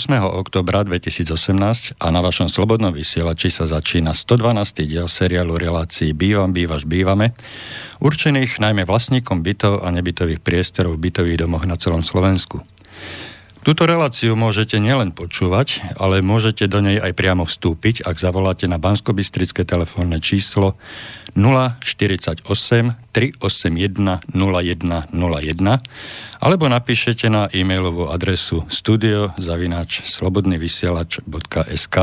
8. oktobra 2018 a na vašom slobodnom vysielači sa začína 112. diel seriálu relácií Bývam, bývaš, bývame, určených najmä vlastníkom bytov a nebytových priestorov v bytových domoch na celom Slovensku. Túto reláciu môžete nielen počúvať, ale môžete do nej aj priamo vstúpiť, ak zavoláte na banskobistrické telefónne číslo 048 381 0101 alebo napíšete na e-mailovú adresu studio.slobodnyvysielač.sk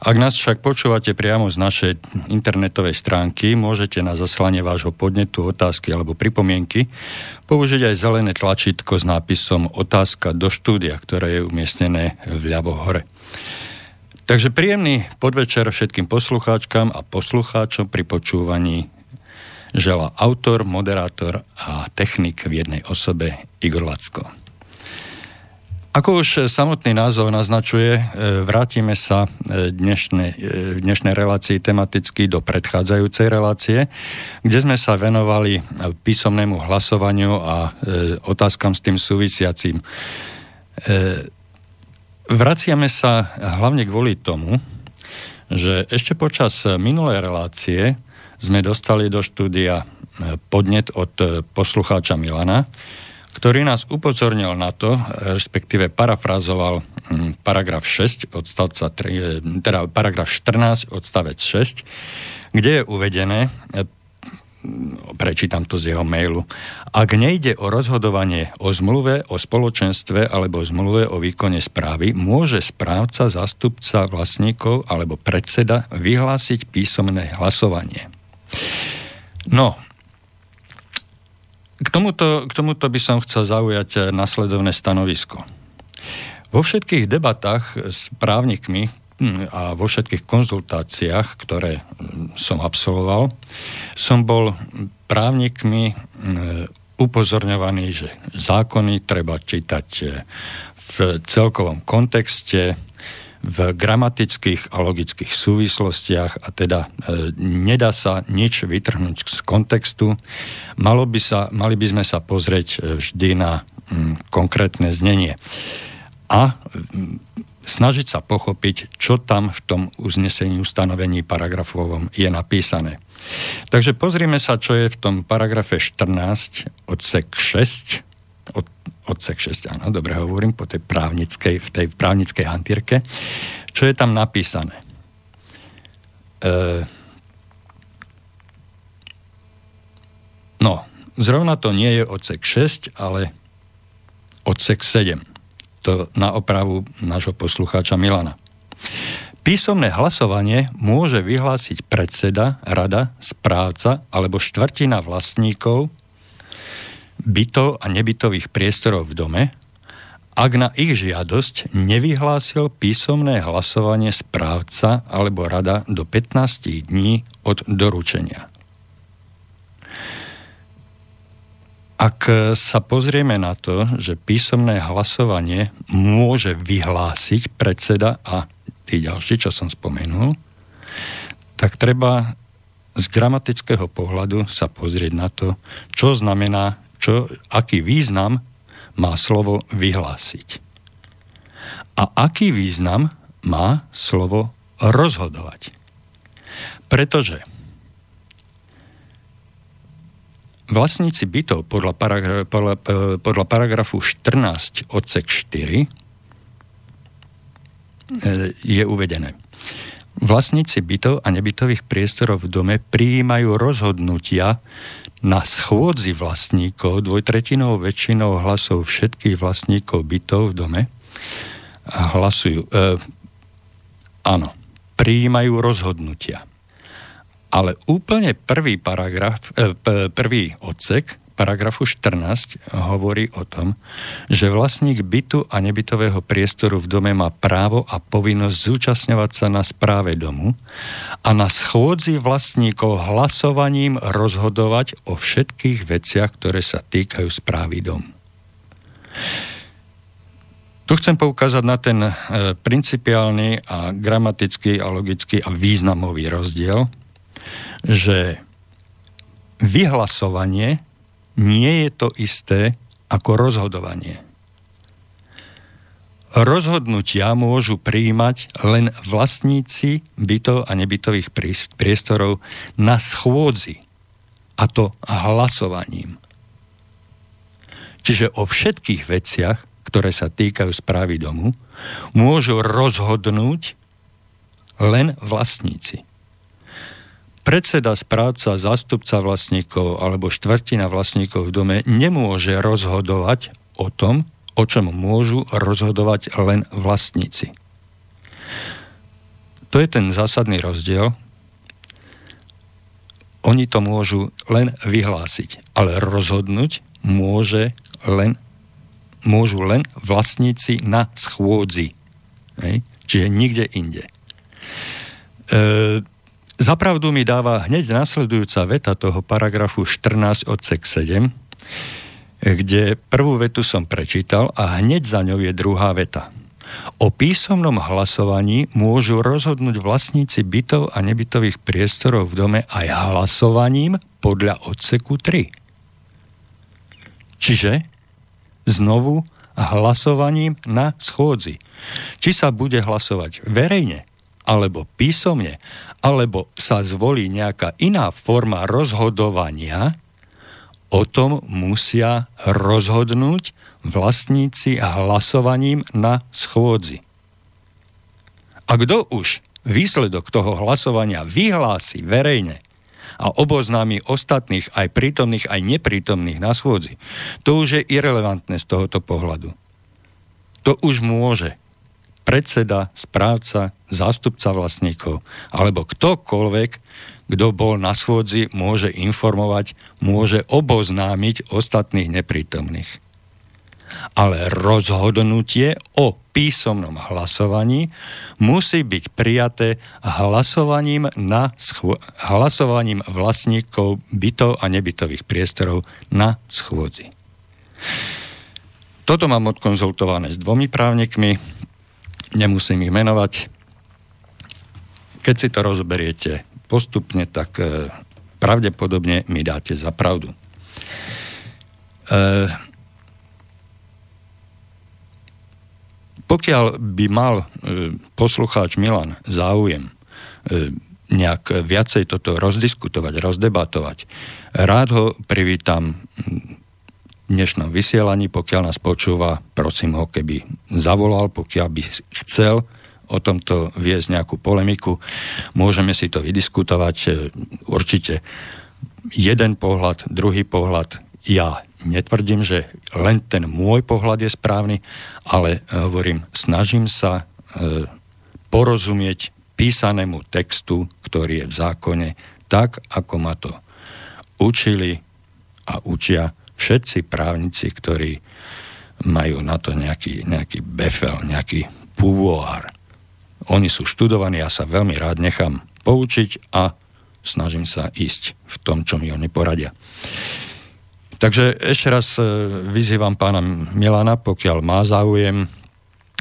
ak nás však počúvate priamo z našej internetovej stránky, môžete na zaslanie vášho podnetu, otázky alebo pripomienky použiť aj zelené tlačítko s nápisom Otázka do štúdia, ktoré je umiestnené vľavo hore. Takže príjemný podvečer všetkým poslucháčkam a poslucháčom pri počúvaní žela autor, moderátor a technik v jednej osobe Igor Lacko. Ako už samotný názov naznačuje, e, vrátime sa e, e, dnešnej relácii tematicky do predchádzajúcej relácie, kde sme sa venovali písomnému hlasovaniu a otázkam s tým súvisiacím. Vraciame sa hlavne kvôli tomu, že ešte počas minulej relácie sme dostali do štúdia podnet od poslucháča Milana, ktorý nás upozornil na to, respektíve parafrazoval hm, paragraf 6 odstavca 3, teda paragraf 14 odstavec 6, kde je uvedené, hm, prečítam to z jeho mailu, ak nejde o rozhodovanie o zmluve, o spoločenstve alebo zmluve o výkone správy, môže správca, zastupca vlastníkov alebo predseda vyhlásiť písomné hlasovanie. No, k tomuto, k tomuto by som chcel zaujať eh, nasledovné stanovisko. Vo všetkých debatách s právnikmi hm, a vo všetkých konzultáciách, ktoré hm, som absolvoval, som bol právnikmi hm, upozorňovaný, že zákony treba čítať eh, v celkovom kontexte, v gramatických a logických súvislostiach a teda e, nedá sa nič vytrhnúť z kontextu. Malo by sa, mali by sme sa pozrieť e, vždy na m, konkrétne znenie a m, snažiť sa pochopiť, čo tam v tom uznesení ustanovení paragrafovom je napísané. Takže pozrime sa, čo je v tom paragrafe 14 odsek 6 od, odsek 6, áno, dobre hovorím, po tej právnickej, v tej právnickej hantírke. Čo je tam napísané? E, no, zrovna to nie je odsek 6, ale odsek 7. To na opravu nášho poslucháča Milana. Písomné hlasovanie môže vyhlásiť predseda, rada, správca alebo štvrtina vlastníkov bytov a nebytových priestorov v dome, ak na ich žiadosť nevyhlásil písomné hlasovanie správca alebo rada do 15 dní od doručenia. Ak sa pozrieme na to, že písomné hlasovanie môže vyhlásiť predseda a tí ďalší, čo som spomenul, tak treba z gramatického pohľadu sa pozrieť na to, čo znamená čo, aký význam má slovo vyhlásiť. A aký význam má slovo rozhodovať. Pretože vlastníci bytov podľa, paragra- podľa, podľa paragrafu 14 odsek 4 e, je uvedené. Vlastníci bytov a nebytových priestorov v dome prijímajú rozhodnutia na schôdzi vlastníkov dvojtretinou väčšinou hlasov všetkých vlastníkov bytov v dome a hlasujú. E, áno, prijímajú rozhodnutia. Ale úplne prvý paragraf, e, prvý odsek paragrafu 14 hovorí o tom, že vlastník bytu a nebytového priestoru v dome má právo a povinnosť zúčastňovať sa na správe domu a na schôdzi vlastníkov hlasovaním rozhodovať o všetkých veciach, ktoré sa týkajú správy domu. Tu chcem poukázať na ten e, principiálny a gramatický a logický a významový rozdiel, že vyhlasovanie nie je to isté ako rozhodovanie. rozhodnutia môžu prijímať len vlastníci bytov a nebytových priestorov na schôdzi, a to hlasovaním. Čiže o všetkých veciach, ktoré sa týkajú správy domu, môžu rozhodnúť len vlastníci. Predseda, správca, zástupca vlastníkov alebo štvrtina vlastníkov v dome nemôže rozhodovať o tom, o čom môžu rozhodovať len vlastníci. To je ten zásadný rozdiel. Oni to môžu len vyhlásiť, ale rozhodnúť môže len, môžu len vlastníci na schôdzi. Hej? Čiže nikde inde. E, zapravdu mi dáva hneď nasledujúca veta toho paragrafu 14 odsek 7, kde prvú vetu som prečítal a hneď za ňou je druhá veta. O písomnom hlasovaní môžu rozhodnúť vlastníci bytov a nebytových priestorov v dome aj hlasovaním podľa odseku 3. Čiže znovu hlasovaním na schôdzi. Či sa bude hlasovať verejne, alebo písomne, alebo sa zvolí nejaká iná forma rozhodovania, O tom musia rozhodnúť vlastníci hlasovaním na schôdzi. A kto už výsledok toho hlasovania vyhlási verejne a oboznámi ostatných aj prítomných, aj neprítomných na schôdzi, to už je irrelevantné z tohoto pohľadu. To už môže predseda, správca, zástupca vlastníkov alebo ktokoľvek, kto bol na schôdzi, môže informovať, môže oboznámiť ostatných neprítomných. Ale rozhodnutie o písomnom hlasovaní musí byť prijaté hlasovaním, na schô- hlasovaním vlastníkov bytov a nebytových priestorov na schôdzi. Toto mám odkonzultované s dvomi právnikmi, nemusím ich menovať. Keď si to rozoberiete, postupne, tak e, pravdepodobne mi dáte za pravdu. E, pokiaľ by mal e, poslucháč Milan záujem nejak viacej toto rozdiskutovať, rozdebatovať, rád ho privítam dnešnom vysielaní, pokiaľ nás počúva, prosím ho, keby zavolal, pokiaľ by chcel o tomto viesť nejakú polemiku. Môžeme si to vydiskutovať. E, určite jeden pohľad, druhý pohľad. Ja netvrdím, že len ten môj pohľad je správny, ale e, hovorím, snažím sa e, porozumieť písanému textu, ktorý je v zákone, tak, ako ma to učili a učia všetci právnici, ktorí majú na to nejaký, nejaký befel, nejaký pouvoir. Oni sú študovaní, ja sa veľmi rád nechám poučiť a snažím sa ísť v tom, čo mi oni poradia. Takže ešte raz e, vyzývam pána Milana, pokiaľ má záujem,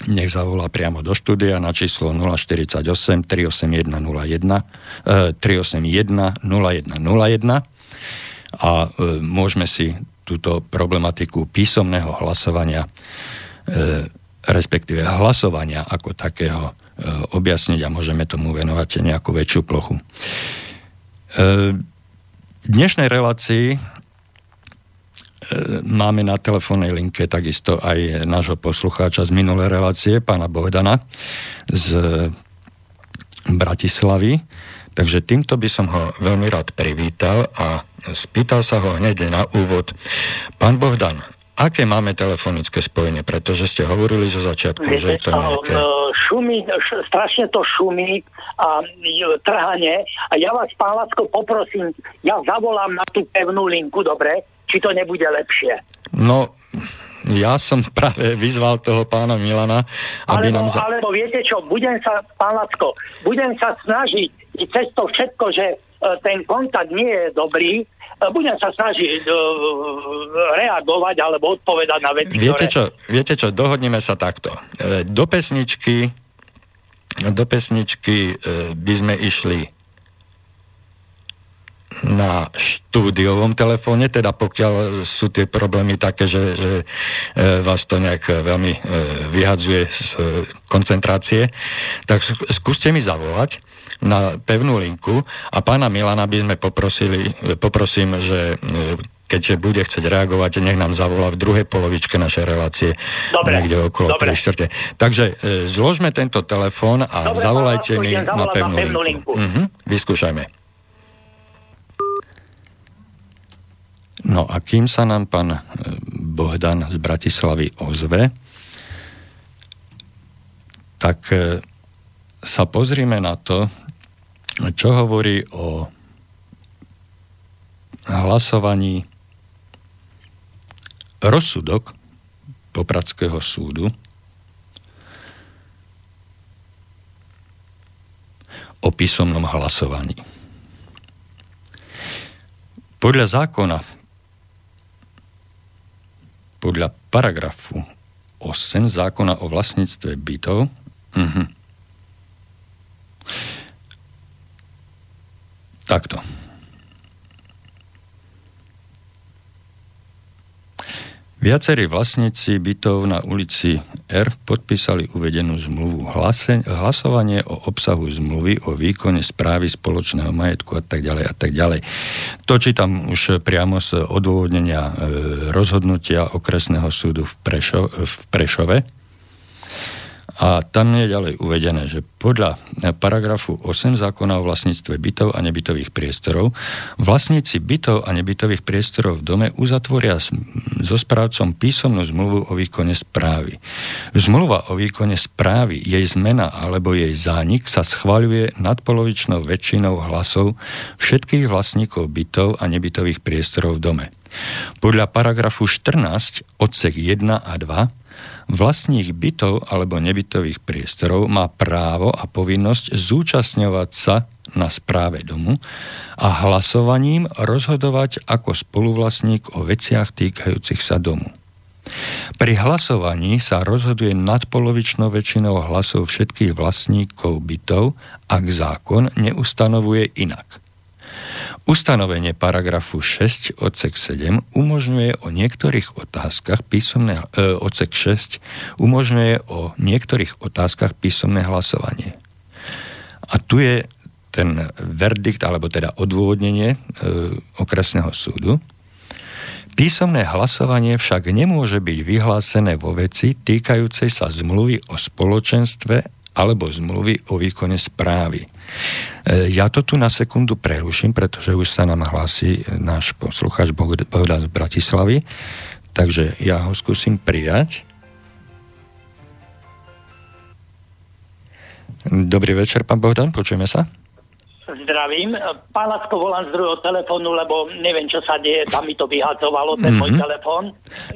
nech zavolá priamo do štúdia na číslo 048 381 01 381 0101 a e, môžeme si túto problematiku písomného hlasovania, e, respektíve hlasovania ako takého Eh, objasniť a môžeme tomu venovať nejakú väčšiu plochu. Eh, v dnešnej relácii eh, máme na telefónnej linke takisto aj nášho poslucháča z minulé relácie, pána Bohdana z Bratislavy. Takže týmto by som ho veľmi rád privítal a spýtal sa ho hneď na úvod. Pán Bohdan, aké máme telefonické spojenie? Pretože ste hovorili zo začiatku, Viete, že je to nejaké šumí, strašne to šumí a trhanie. A ja vás, pán Lacko, poprosím, ja zavolám na tú pevnú linku, dobre? Či to nebude lepšie? No, ja som práve vyzval toho pána Milana, aby alebo, nám... Za... Alebo viete čo, budem sa, pán Lacko, budem sa snažiť i cez to všetko, že e, ten kontakt nie je dobrý, budem sa snažiť uh, reagovať alebo odpovedať na veci, viete ktoré... čo, viete čo, dohodneme sa takto. E, do pesničky do pesničky e, by sme išli na štúdiovom telefóne, teda pokiaľ sú tie problémy také, že, že e, vás to nejak veľmi e, vyhadzuje z e, koncentrácie, tak skúste mi zavolať na pevnú linku a pána Milana by sme poprosili, poprosím, že keď bude chcieť reagovať, nech nám zavolá v druhej polovičke našej relácie. Dobre. Niekde okolo Dobre. Takže e, zložme tento telefón a Dobre, zavolajte mi na pevnú, na pevnú linku. linku. Uh-huh. Vyskúšajme. No a kým sa nám pán e, Bohdan z Bratislavy ozve, tak e, sa pozrime na to, čo hovorí o hlasovaní rozsudok Popradského súdu o písomnom hlasovaní. Podľa zákona, podľa paragrafu 8 zákona o vlastníctve bytov, uh-huh. takto. Viacerí vlastníci bytov na ulici R podpísali uvedenú zmluvu. Hlase, hlasovanie o obsahu zmluvy, o výkone správy spoločného majetku a tak ďalej a tak ďalej. To čítam už priamo z odôvodnenia e, rozhodnutia okresného súdu v, Prešo, v Prešove a tam je ďalej uvedené, že podľa paragrafu 8 zákona o vlastníctve bytov a nebytových priestorov vlastníci bytov a nebytových priestorov v dome uzatvoria so správcom písomnú zmluvu o výkone správy. Zmluva o výkone správy, jej zmena alebo jej zánik sa schváľuje nadpolovičnou väčšinou hlasov všetkých vlastníkov bytov a nebytových priestorov v dome. Podľa paragrafu 14 odsek 1 a 2 Vlastník bytov alebo nebytových priestorov má právo a povinnosť zúčastňovať sa na správe domu a hlasovaním rozhodovať ako spoluvlastník o veciach týkajúcich sa domu. Pri hlasovaní sa rozhoduje nadpolovičnou väčšinou hlasov všetkých vlastníkov bytov, ak zákon neustanovuje inak. Ustanovenie paragrafu 6 odsek 7 umožňuje o niektorých otázkach písomné, e, odsek 6 umožňuje o niektorých otázkach písomné hlasovanie. A tu je ten verdikt, alebo teda odôvodnenie e, okresného súdu. Písomné hlasovanie však nemôže byť vyhlásené vo veci týkajúcej sa zmluvy o spoločenstve alebo zmluvy o výkone správy. E, ja to tu na sekundu preruším, pretože už sa nám hlási náš poslucháč Bohdan z Bratislavy, takže ja ho skúsim pridať. Dobrý večer, pán Bohdan, počujeme sa? Zdravím. Pán Lacko, volám z druhého telefónu, lebo neviem, čo sa deje, tam mi to vyhadzovalo, ten mm-hmm. môj telefón.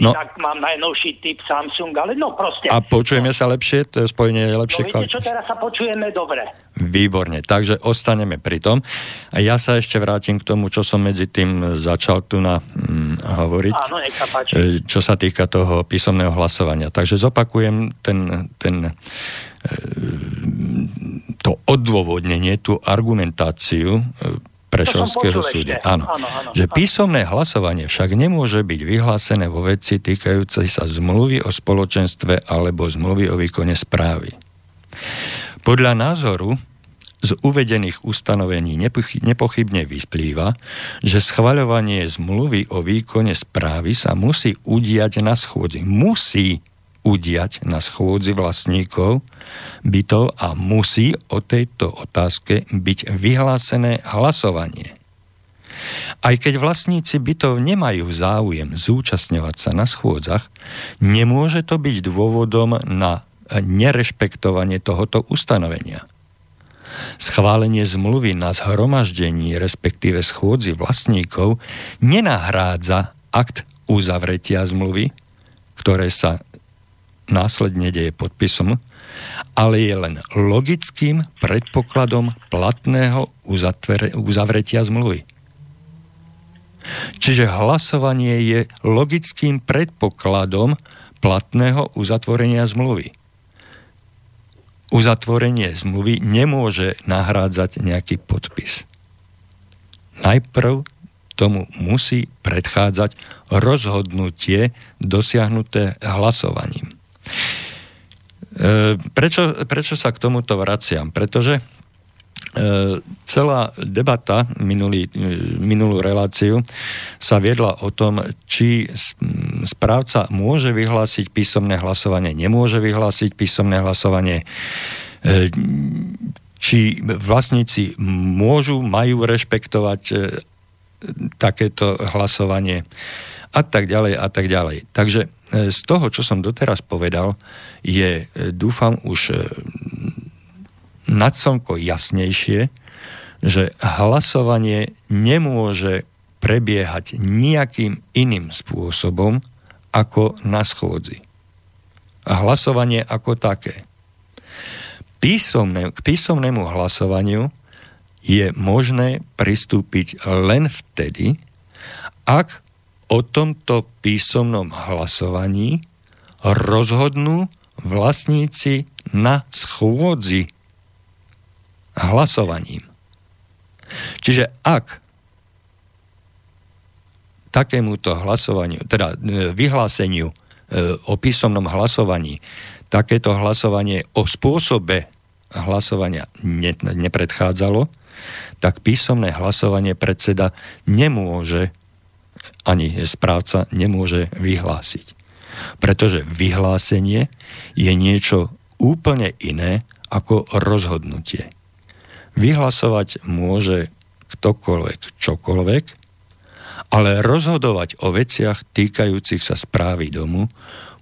No. Inak mám najnovší typ Samsung, ale no proste. A počujeme sa lepšie? To spojenie je lepšie? No viete čo, teraz sa počujeme dobre. Výborne, takže ostaneme pri tom. A ja sa ešte vrátim k tomu, čo som medzi tým začal tu na hm, hovoriť. Áno, nech sa páči. E, čo sa týka toho písomného hlasovania. Takže zopakujem ten, ten to odôvodnenie, tú argumentáciu e, Prešovského súdu. Áno. Áno, áno, že písomné hlasovanie však nemôže byť vyhlásené vo veci týkajúcej sa zmluvy o spoločenstve alebo zmluvy o výkone správy. Podľa názoru z uvedených ustanovení nepochybne vyplýva, že schvaľovanie zmluvy o výkone správy sa musí udiať na schôdzi. Musí udiať na schôdzi vlastníkov bytov a musí o tejto otázke byť vyhlásené hlasovanie. Aj keď vlastníci bytov nemajú záujem zúčastňovať sa na schôdzach, nemôže to byť dôvodom na nerešpektovanie tohoto ustanovenia. Schválenie zmluvy na zhromaždení, respektíve schôdzi vlastníkov, nenahrádza akt uzavretia zmluvy, ktoré sa následne deje podpisom, ale je len logickým predpokladom platného uzavretia zmluvy. Čiže hlasovanie je logickým predpokladom platného uzatvorenia zmluvy. Uzatvorenie zmluvy nemôže nahrádzať nejaký podpis. najprv tomu musí predchádzať rozhodnutie dosiahnuté hlasovaním. E, prečo, prečo sa k tomuto vraciam? Pretože e, celá debata minulý, e, minulú reláciu sa viedla o tom, či správca môže vyhlásiť písomné hlasovanie, nemôže vyhlásiť písomné hlasovanie, či vlastníci môžu, majú rešpektovať takéto hlasovanie a tak ďalej a tak ďalej. Takže z toho, čo som doteraz povedal, je, e, dúfam, už e, nadslnko jasnejšie, že hlasovanie nemôže prebiehať nejakým iným spôsobom ako na schôdzi. Hlasovanie ako také. Písomné, k písomnému hlasovaniu je možné pristúpiť len vtedy, ak o tomto písomnom hlasovaní rozhodnú vlastníci na schôdzi hlasovaním. Čiže ak takémuto hlasovaniu, teda e, vyhláseniu e, o písomnom hlasovaní, takéto hlasovanie o spôsobe hlasovania ne, nepredchádzalo, tak písomné hlasovanie predseda nemôže, ani správca nemôže vyhlásiť. Pretože vyhlásenie je niečo úplne iné ako rozhodnutie. Vyhlasovať môže ktokoľvek čokoľvek, ale rozhodovať o veciach týkajúcich sa správy domu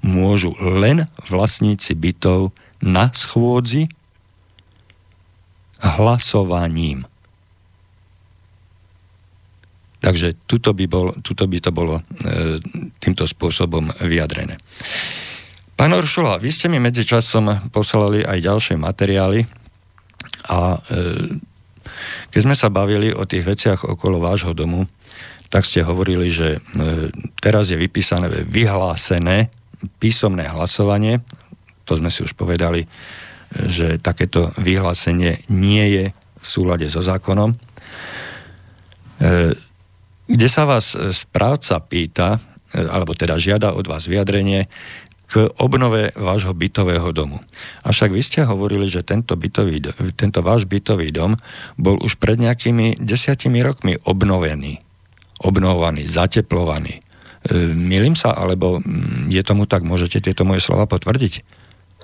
môžu len vlastníci bytov na schôdzi hlasovaním. Takže tuto by, bol, tuto by to bolo e, týmto spôsobom vyjadrené. Pán Oršula, vy ste mi medzičasom poslali aj ďalšie materiály a e, keď sme sa bavili o tých veciach okolo vášho domu, tak ste hovorili, že e, teraz je vypísané, vyhlásené písomné hlasovanie, to sme si už povedali, že takéto vyhlásenie nie je v súlade so zákonom. E, kde sa vás e, správca pýta, e, alebo teda žiada od vás vyjadrenie k obnove vášho bytového domu. Avšak vy ste hovorili, že tento, bytový, tento váš bytový dom bol už pred nejakými desiatimi rokmi obnovený, obnovovaný, zateplovaný. E, milím sa, alebo mm, je tomu tak, môžete tieto moje slova potvrdiť?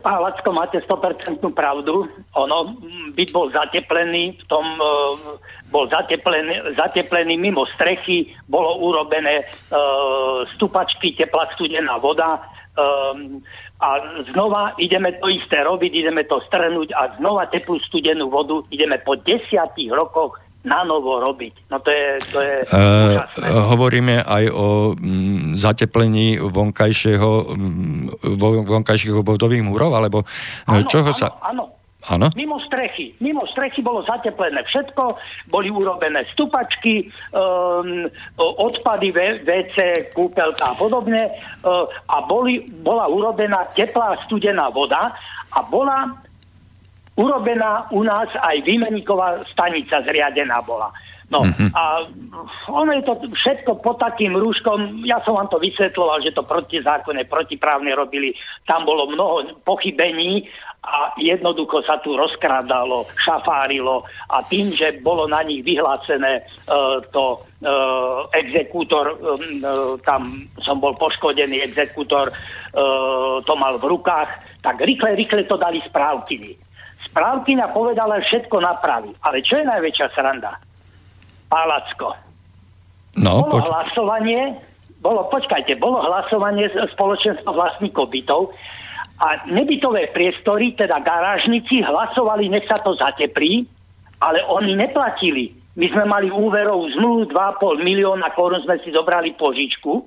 Lacko, máte 100% pravdu. Ono, byt bol zateplený, v tom e, bol zateplený, zateplený mimo strechy, bolo urobené e, stupačky, teplá studená voda, Um, a znova ideme to isté robiť, ideme to strhnúť a znova teplú studenú vodu ideme po desiatých rokoch na novo robiť. No to je, to je uh, Hovoríme aj o m, mm, zateplení vonkajšieho, m, mm, vonkajších obvodových múrov, alebo ano, čoho ano, sa... Áno, Áno? Mimo strechy. Mimo strechy bolo zateplené všetko, boli urobené stupačky, um, odpady WC, kúpelka a podobne uh, a boli, bola urobená teplá studená voda a bola urobená u nás aj výmeníková stanica zriadená bola. No mm-hmm. a ono je to všetko pod takým rúškom, ja som vám to vysvetloval, že to protizákonne, protiprávne robili, tam bolo mnoho pochybení a jednoducho sa tu rozkrádalo, šafárilo a tým, že bolo na nich vyhlásené uh, to uh, exekútor, uh, tam som bol poškodený exekútor, uh, to mal v rukách, tak rýchle, rýchle to dali správkyni. Správkyňa povedala, všetko napraví. Ale čo je najväčšia sranda? Palacko. No, bolo poč- hlasovanie, bolo, počkajte, bolo hlasovanie spoločenstva vlastníkov bytov a nebytové priestory, teda garážnici, hlasovali, nech sa to zateplí, ale oni neplatili. My sme mali úverov zmluv 2,5 milióna korun, sme si zobrali požičku,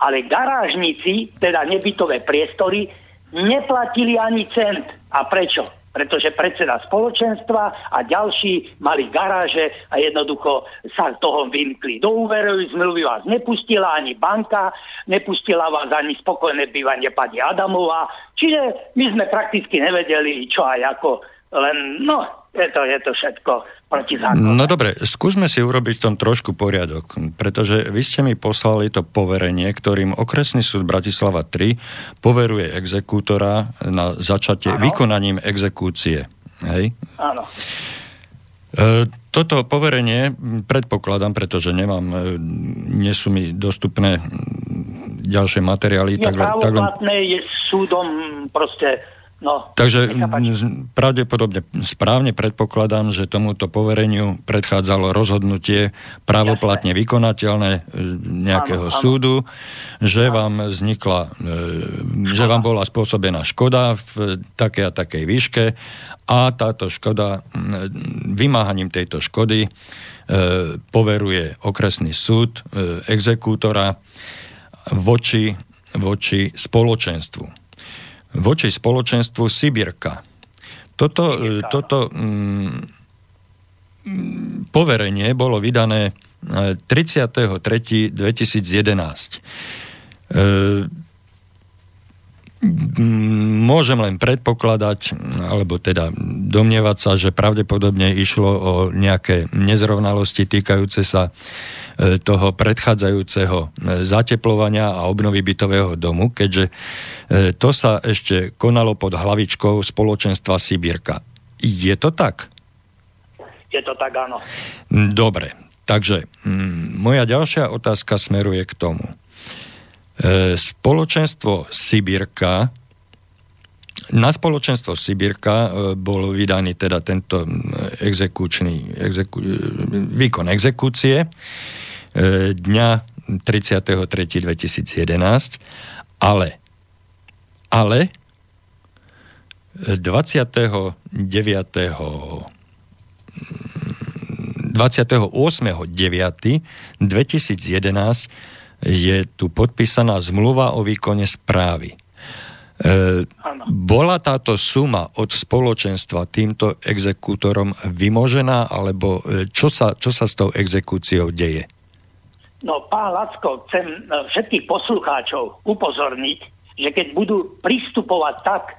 ale garážnici, teda nebytové priestory, neplatili ani cent. A prečo? Pretože predseda spoločenstva a ďalší mali garáže a jednoducho sa toho vymkli. Do úverovej zmluvy vás nepustila ani banka, nepustila vás ani spokojné bývanie pani Adamová, čiže my sme prakticky nevedeli, čo aj ako, len no, je to, je to všetko protizákonné. No dobre, skúsme si urobiť v tom trošku poriadok, pretože vy ste mi poslali to poverenie, ktorým okresný súd Bratislava 3 poveruje exekútora na začatie ano. vykonaním exekúcie. Hej? Áno. E, toto poverenie predpokladám, pretože nemám, e, nie sú mi dostupné ďalšie materiály. Je tak, tak, je súdom proste No, Takže pravdepodobne správne predpokladám, že tomuto povereniu predchádzalo rozhodnutie právoplatne vykonateľné e, nejakého áno, súdu, áno. že áno. vám vznikla, škoda. že vám bola spôsobená škoda v takej a takej výške a táto škoda, vymáhaním tejto škody e, poveruje okresný súd e, exekútora voči, voči spoločenstvu. Voči spoločenstvu Sibirka. Toto, e, toto mm, poverenie bolo vydané 33.2011. E, Môžem len predpokladať, alebo teda domnievať sa, že pravdepodobne išlo o nejaké nezrovnalosti týkajúce sa e, toho predchádzajúceho e, zateplovania a obnovy bytového domu, keďže e, to sa ešte konalo pod hlavičkou spoločenstva Sibírka. Je to tak? Je to tak, áno. Dobre, takže moja ďalšia otázka smeruje k tomu. E, spoločenstvo Sibírka na spoločenstvo Sibírka e, bol vydaný teda tento exekučný exeku, e, výkon exekúcie dňa 33.2011, ale ale 29. 28.9.2011 je tu podpísaná zmluva o výkone správy. E, bola táto suma od spoločenstva týmto exekútorom vymožená, alebo e, čo sa, čo sa s tou exekúciou deje? No, pán Lacko, chcem e, všetkých poslucháčov upozorniť, že keď budú pristupovať tak e,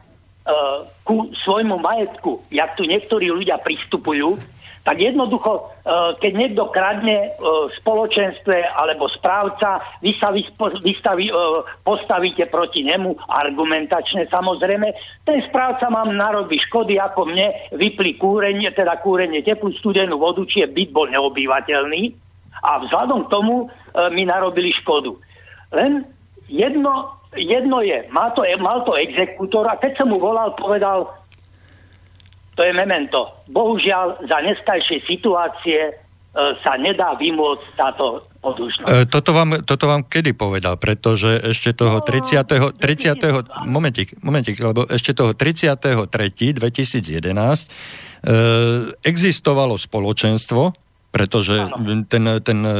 ku svojmu majetku, jak tu niektorí ľudia pristupujú, tak jednoducho, e, keď niekto kradne v spoločenstve alebo správca, vy sa vystaví, e, postavíte proti nemu argumentačne samozrejme. Ten správca mám narobí škody ako mne, vypli kúrenie, teda kúrenie teplú studenú vodu, či je byt bol neobývateľný a vzhľadom k tomu e, mi narobili škodu. Len jedno, jedno je, má to, mal to exekútor a keď som mu volal, povedal, to je memento. Bohužiaľ, za nestajšie situácie e, sa nedá vymôcť táto odlužnosť. E, toto, vám, toto vám kedy povedal? Pretože ešte toho 30. No, 30. Momentík, momentík, lebo ešte toho 33. 2011 e, existovalo spoločenstvo, pretože ten, ten e,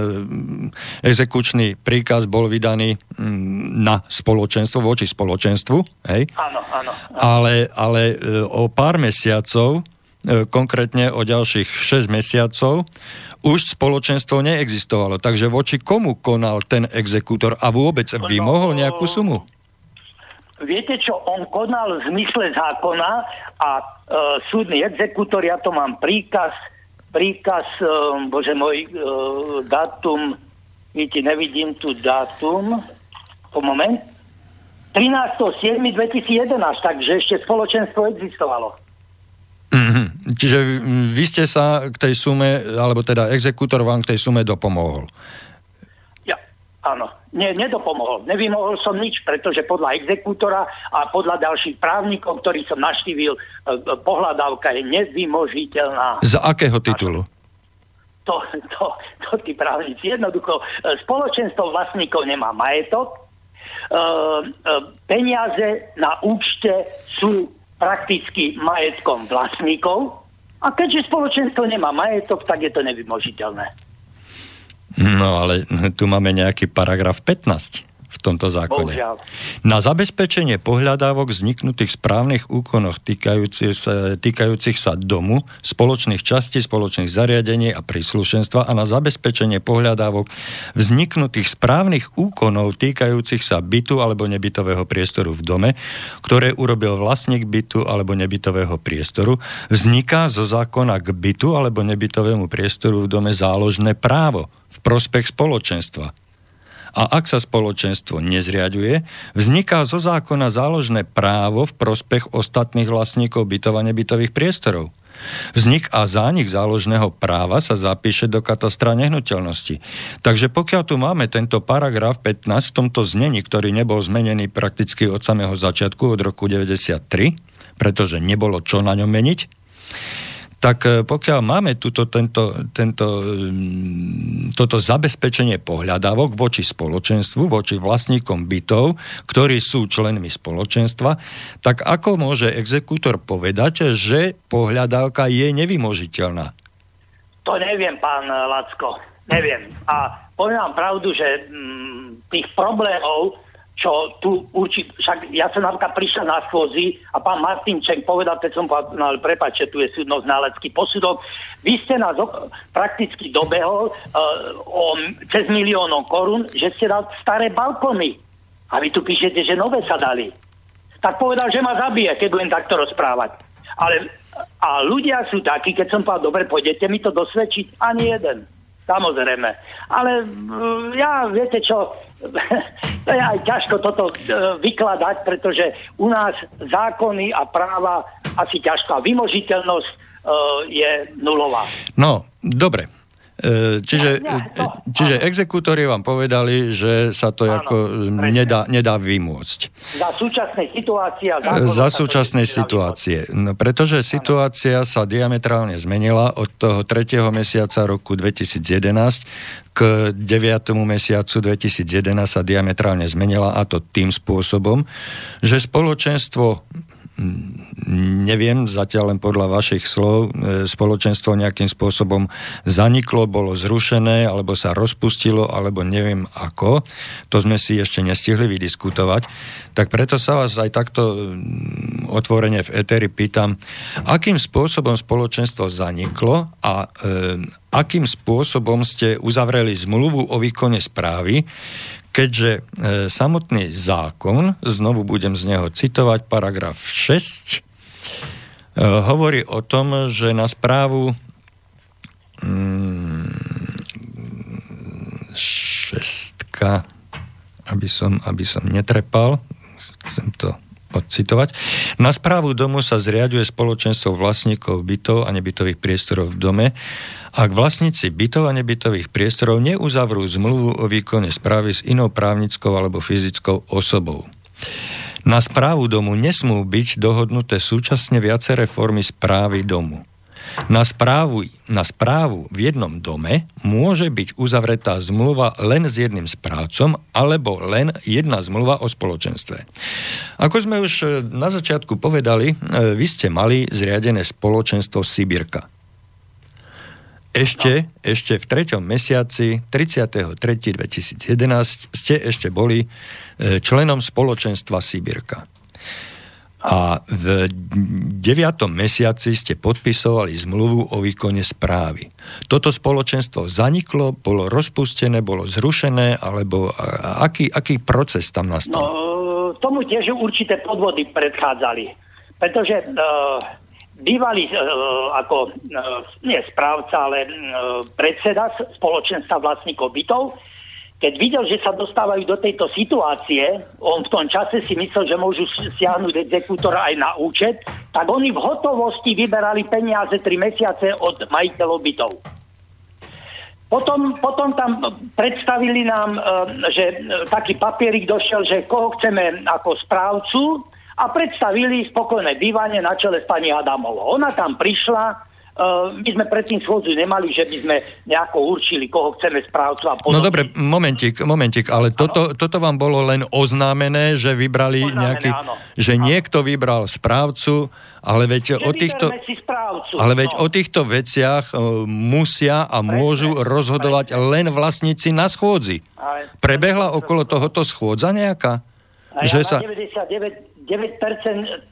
exekučný príkaz bol vydaný na spoločenstvo, voči spoločenstvu, hej? Áno, áno. áno. Ale, ale e, o pár mesiacov, e, konkrétne o ďalších 6 mesiacov, už spoločenstvo neexistovalo. Takže voči komu konal ten exekútor a vôbec vymohol no, nejakú sumu? Viete čo, on konal v zmysle zákona a e, súdny exekútor, ja to mám príkaz, príkaz, um, bože môj, uh, dátum, vidíte, nevidím tu dátum, po moment, 13.7.2011, takže ešte spoločenstvo existovalo. Mm-hmm. Čiže vy ste sa k tej sume, alebo teda exekútor vám k tej sume dopomohol. Áno, nie, nedopomohol. Nevymohol som nič, pretože podľa exekútora a podľa ďalších právnikov, ktorí som naštívil, e, e, pohľadávka je nevymožiteľná. Z akého titulu? To, to, to tí právnici. Jednoducho, e, spoločenstvo vlastníkov nemá majetok, peniaze na účte sú prakticky majetkom vlastníkov a keďže spoločenstvo nemá majetok, tak je to nevymožiteľné. No ale tu máme nejaký paragraf 15. v tomto zákone. Bohužiaľ. Na zabezpečenie pohľadávok vzniknutých správnych úkonoch týkajúcich sa, týkajúcich sa domu, spoločných častí, spoločných zariadení a príslušenstva a na zabezpečenie pohľadávok vzniknutých správnych úkonov týkajúcich sa bytu alebo nebytového priestoru v dome, ktoré urobil vlastník bytu alebo nebytového priestoru, vzniká zo zákona k bytu alebo nebytovému priestoru v dome záložné právo v prospech spoločenstva a ak sa spoločenstvo nezriaduje, vzniká zo zákona záložné právo v prospech ostatných vlastníkov bytov a nebytových priestorov. Vznik a zánik záložného práva sa zapíše do katastra nehnuteľnosti. Takže pokiaľ tu máme tento paragraf 15 v tomto znení, ktorý nebol zmenený prakticky od samého začiatku, od roku 93, pretože nebolo čo na ňom meniť, tak e, pokiaľ máme tuto, tento, tento, mm, toto zabezpečenie pohľadávok voči spoločenstvu, voči vlastníkom bytov, ktorí sú členmi spoločenstva, tak ako môže exekútor povedať, že pohľadávka je nevymožiteľná? To neviem, pán Lacko. Neviem. A poviem vám pravdu, že mm, tých problémov čo tu určite, však ja som napríklad prišiel na schôzi a pán Martinček povedal, keď som povedal, no, prepáč, tu je súdno znalecký posudok, vy ste nás o, prakticky dobehol uh, o, cez miliónov korún, že ste dal staré balkony. A vy tu píšete, že nové sa dali. Tak povedal, že ma zabije, keď budem takto rozprávať. Ale a ľudia sú takí, keď som povedal, dobre, pôjdete mi to dosvedčiť, ani jeden. Samozrejme. Ale mm, ja, viete čo, to je aj ťažko toto e, vykladať, pretože u nás zákony a práva asi ťažko. A vymožiteľnosť e, je nulová. No, dobre. E, čiže, no, čiže exekútori vám povedali, že sa to áno, ako nedá, nedá vymôcť. Za súčasnej situácie. Za súčasnej situácie. No, pretože situácia sa diametrálne zmenila od toho 3. mesiaca roku 2011 k 9. mesiacu 2011 sa diametrálne zmenila a to tým spôsobom, že spoločenstvo neviem, zatiaľ len podľa vašich slov, e, spoločenstvo nejakým spôsobom zaniklo, bolo zrušené, alebo sa rozpustilo, alebo neviem ako. To sme si ešte nestihli vydiskutovať. Tak preto sa vás aj takto mm, otvorene v Eteri pýtam, akým spôsobom spoločenstvo zaniklo a e, akým spôsobom ste uzavreli zmluvu o výkone správy, keďže e, samotný zákon, znovu budem z neho citovať, paragraf 6, e, hovorí o tom, že na správu mm, šestka, aby som, aby som netrepal, chcem to odcitovať. Na správu domu sa zriaduje spoločenstvo vlastníkov bytov a nebytových priestorov v dome ak vlastníci bytov a nebytových priestorov neuzavrú zmluvu o výkone správy s inou právnickou alebo fyzickou osobou. Na správu domu nesmú byť dohodnuté súčasne viaceré formy správy domu. Na správu, na správu v jednom dome môže byť uzavretá zmluva len s jedným správcom alebo len jedna zmluva o spoločenstve. Ako sme už eh, na začiatku povedali, eh, vy ste mali zriadené spoločenstvo Sibirka. Ešte, no. ešte v treťom mesiaci 33.2011 ste ešte boli e, členom spoločenstva Sibirka. A v deviatom mesiaci ste podpisovali zmluvu o výkone správy. Toto spoločenstvo zaniklo, bolo rozpustené, bolo zrušené, alebo aký, aký proces tam nastal? No, tomu tiež určité podvody predchádzali. Pretože uh, bývalý e, ako e, nie správca, ale e, predseda spoločenstva vlastníkov bytov, keď videl, že sa dostávajú do tejto situácie, on v tom čase si myslel, že môžu siahnuť exekútora aj na účet, tak oni v hotovosti vyberali peniaze 3 mesiace od majiteľov bytov. Potom, potom tam predstavili nám, že taký papierik došiel, že koho chceme ako správcu, a predstavili spokojné bývanie na čele s pani Adamovou. Ona tam prišla, e, my sme predtým schôdzu nemali, že by sme nejako určili, koho chceme správcu a podobne. No dobre, momentik, momentik, ale toto, toto vám bolo len oznámené, že vybrali oznámené, nejaký, áno. že áno. niekto vybral správcu, ale veď o týchto, správcu, ale veď no. o týchto veciach uh, musia a môžu presne, rozhodovať presne. len vlastníci na schôdzi. Ale, Prebehla okolo tohoto schôdza nejaká? A že ja sa... 99, 9%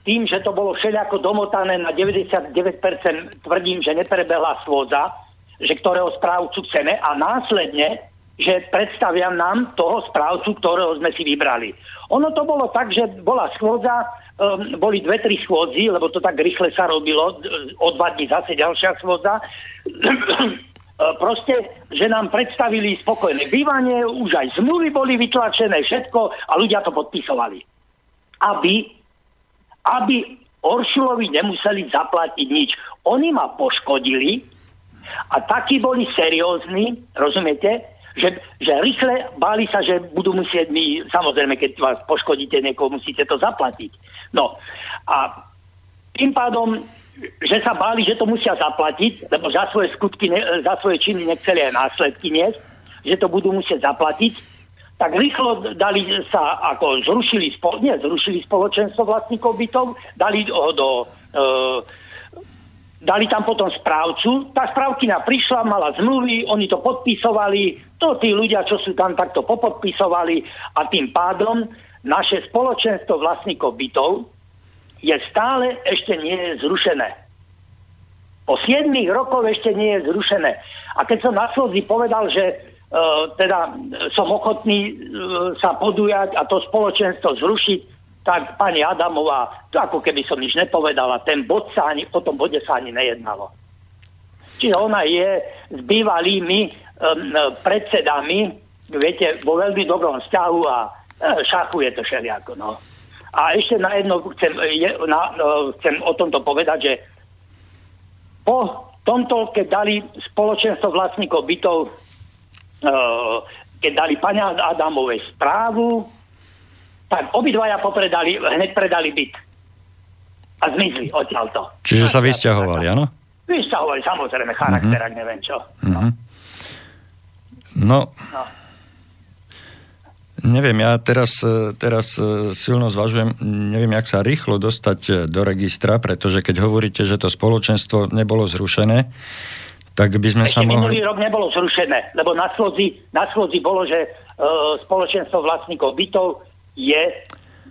tým, že to bolo všelijako domotané na 99% tvrdím, že neprebehla schôdza, že ktorého správcu chceme a následne, že predstavia nám toho správcu, ktorého sme si vybrali. Ono to bolo tak, že bola schôdza, um, boli dve, tri schôdzi, lebo to tak rýchle sa robilo, o dva dní zase ďalšia schôdza. Proste, že nám predstavili spokojné bývanie, už aj zmluvy boli vytlačené, všetko a ľudia to podpisovali aby, aby Oršulovi nemuseli zaplatiť nič. Oni ma poškodili a takí boli seriózni, rozumiete, že, že rýchle báli sa, že budú musieť mi, samozrejme, keď vás poškodíte niekoho, musíte to zaplatiť. No a tým pádom, že sa báli, že to musia zaplatiť, lebo za svoje skutky, za svoje činy nechceli aj následky niesť, že to budú musieť zaplatiť, tak rýchlo dali sa, ako zrušili, spo, nie, zrušili spoločenstvo vlastníkov bytov, dali ho do... E, dali tam potom správcu, tá správkina prišla, mala zmluvy, oni to podpisovali, to tí ľudia, čo sú tam takto popodpisovali a tým pádom naše spoločenstvo vlastníkov bytov je stále ešte nie je zrušené. Po 7 rokoch ešte nie je zrušené. A keď som na povedal, že teda som ochotný e, sa podujať a to spoločenstvo zrušiť, tak pani Adamová, ako keby som nič nepovedala, ten bod sa ani, o tom bode sa ani nejednalo. Čiže ona je s bývalými um, predsedami, viete, vo veľmi dobrom vzťahu a e, šachuje to všelijako. No. A ešte na jedno chcem, je, na, chcem o tomto povedať, že po tomto, keď dali spoločenstvo vlastníkov bytov keď dali pani Adamovej správu, tak obidvaja popredali, hneď predali byt. A zmizli odtiaľto. Čiže sa vysťahovali, áno? Vysťahovali, samozrejme, charakter, uh-huh. neviem čo. Uh-huh. No. no. Neviem, ja teraz, eh, teraz eh, silno zvažujem, neviem, jak sa rýchlo dostať do registra, pretože keď hovoríte, že to spoločenstvo nebolo zrušené, tak by sme Ešte sa mohli... minulý rok nebolo zrušené, lebo na slodzi, na slodzi bolo, že e, spoločenstvo vlastníkov bytov je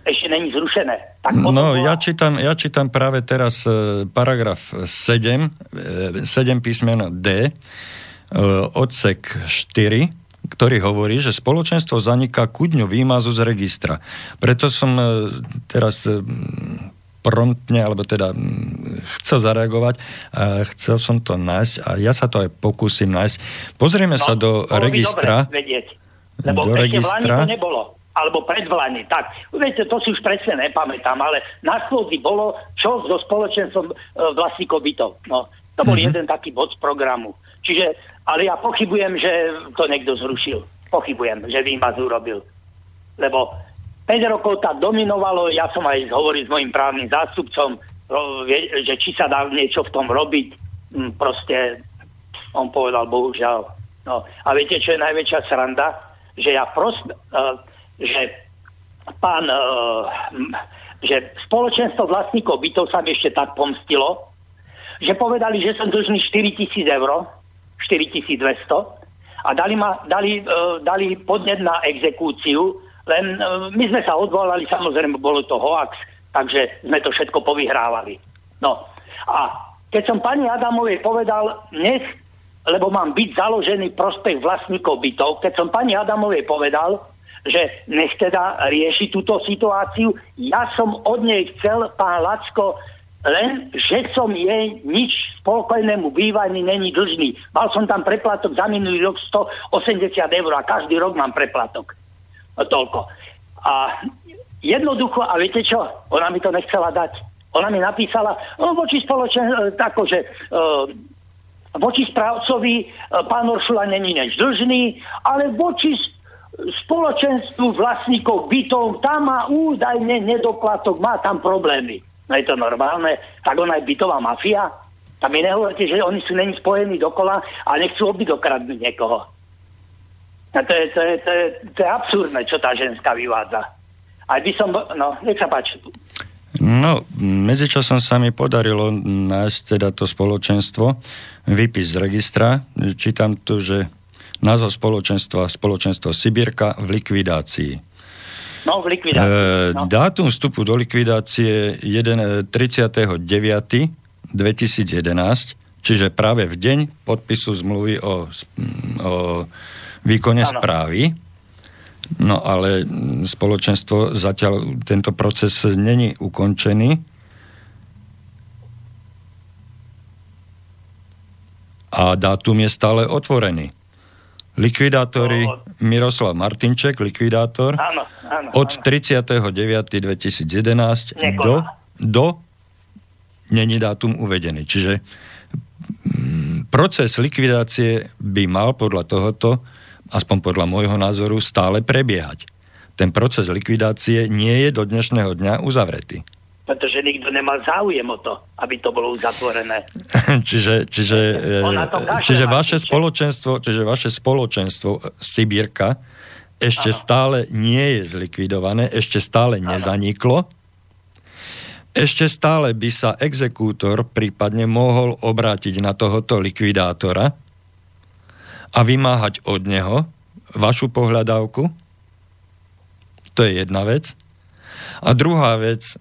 ešte není zrušené. Tak no, bola... ja, čítam, ja čítam práve teraz e, paragraf 7, e, 7 písmen D, e, odsek 4, ktorý hovorí, že spoločenstvo zaniká ku dňu výmazu z registra. Preto som e, teraz e, promptne, alebo teda mm, chcel zareagovať, a chcel som to nájsť a ja sa to aj pokúsim nájsť. Pozrieme no, sa do registra. vedieť, lebo do registra. to nebolo alebo predvlani. Tak, viete, to si už presne nepamätám, ale na schôdzi bolo, čo so spoločenstvom e, vlastníkov bytov. No, to bol mm-hmm. jeden taký bod z programu. Čiže, ale ja pochybujem, že to niekto zrušil. Pochybujem, že výmaz urobil. Lebo 5 rokov tak dominovalo, ja som aj hovoril s mojim právnym zástupcom, že či sa dá niečo v tom robiť, hm, proste on povedal, bohužiaľ. No, a viete, čo je najväčšia sranda? Že ja prost, uh, že pán, uh, že spoločenstvo vlastníkov bytov sa mi ešte tak pomstilo, že povedali, že som dlžný 4 tisíc eur, 4200 a dali, ma, dali, uh, dali podnet na exekúciu len e, my sme sa odvolali, samozrejme bolo to hoax, takže sme to všetko povyhrávali. No a keď som pani Adamovej povedal, nech, lebo mám byť založený prospech vlastníkov bytov, keď som pani Adamovej povedal, že nech teda rieši túto situáciu, ja som od nej chcel, pán Lacko, len, že som jej nič spokojnému bývaní není dlžný. Mal som tam preplatok za minulý rok 180 eur a každý rok mám preplatok. Toľko. A jednoducho, a viete čo? Ona mi to nechcela dať. Ona mi napísala, no voči spoločen, e, tako, že uh, voči správcovi uh, pán Oršula není než dlžný, ale voči spoločenstvu vlastníkov bytov, tam má údajne nedoplatok, má tam problémy. No je to normálne, tak ona je bytová mafia. A mi nehovoríte, že oni sú není spojení dokola a nechcú obyť dokradnúť niekoho. A to je, to, je, to, je, to je absurdné, čo tá ženská vyvádza. Aj by som... No, nech sa páči. No, medzičasom sa mi podarilo nájsť teda to spoločenstvo, vypis z registra. Čítam tu, že názov spoločenstva, spoločenstvo Sibírka v likvidácii. No, v likvidácii. E, no. Dátum vstupu do likvidácie 39. 2011, čiže práve v deň podpisu zmluvy o, o výkone ano. správy. No ale spoločenstvo zatiaľ tento proces není ukončený. A dátum je stále otvorený. Likvidátori no, Miroslav Martinček, likvidátor, áno, áno, od 39.2011 do, do není dátum uvedený. Čiže mm, proces likvidácie by mal podľa tohoto aspoň podľa môjho názoru, stále prebiehať. Ten proces likvidácie nie je do dnešného dňa uzavretý. Pretože nikto nemá záujem o to, aby to bolo uzatvorené. čiže, čiže, čiže, vaše spoločenstvo, čiže vaše spoločenstvo Sibírka ešte ano. stále nie je zlikvidované, ešte stále nezaniklo. Ešte stále by sa exekútor prípadne mohol obrátiť na tohoto likvidátora, a vymáhať od neho vašu pohľadávku. To je jedna vec. A druhá vec, e,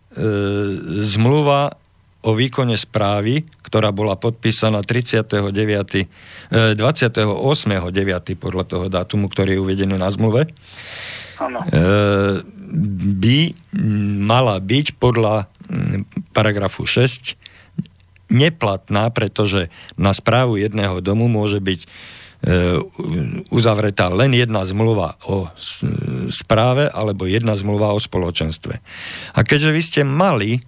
zmluva o výkone správy, ktorá bola podpísaná 39. E, 28.9. podľa toho dátumu, ktorý je uvedený na zmluve, ano. e, by mala byť podľa paragrafu 6 neplatná, pretože na správu jedného domu môže byť E, uzavretá len jedna zmluva o správe alebo jedna zmluva o spoločenstve. A keďže vy ste mali e,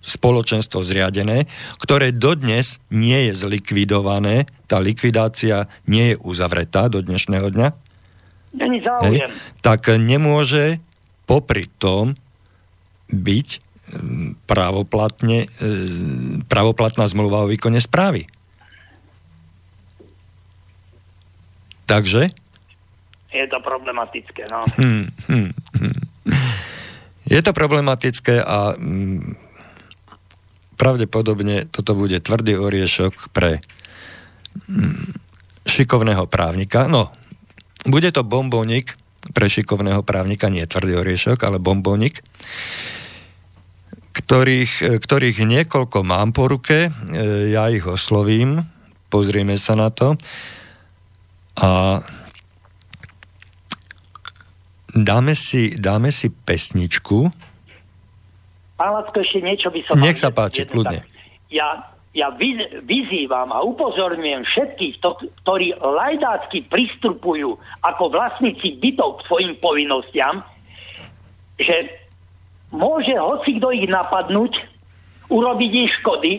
spoločenstvo zriadené, ktoré dodnes nie je zlikvidované, tá likvidácia nie je uzavretá do dnešného dňa, hej, tak nemôže popri tom byť právoplatne, e, právoplatná zmluva o výkone správy. Takže? Je to problematické, no. Hmm, hmm, hmm. Je to problematické a mm, pravdepodobne toto bude tvrdý oriešok pre mm, šikovného právnika. No, bude to bombónik pre šikovného právnika, nie tvrdý oriešok, ale bombónik, ktorých, ktorých niekoľko mám po ruke, e, ja ich oslovím, pozrieme sa na to. A dáme si, dáme si pesničku. Pán Lacko, ešte niečo by som... Nech sa páči, kľudne. Ja, ja vyzývam a upozorňujem všetkých, to, ktorí lajdácky pristupujú ako vlastníci bytov k svojim povinnostiam, že môže hoci kto ich napadnúť, urobiť im škody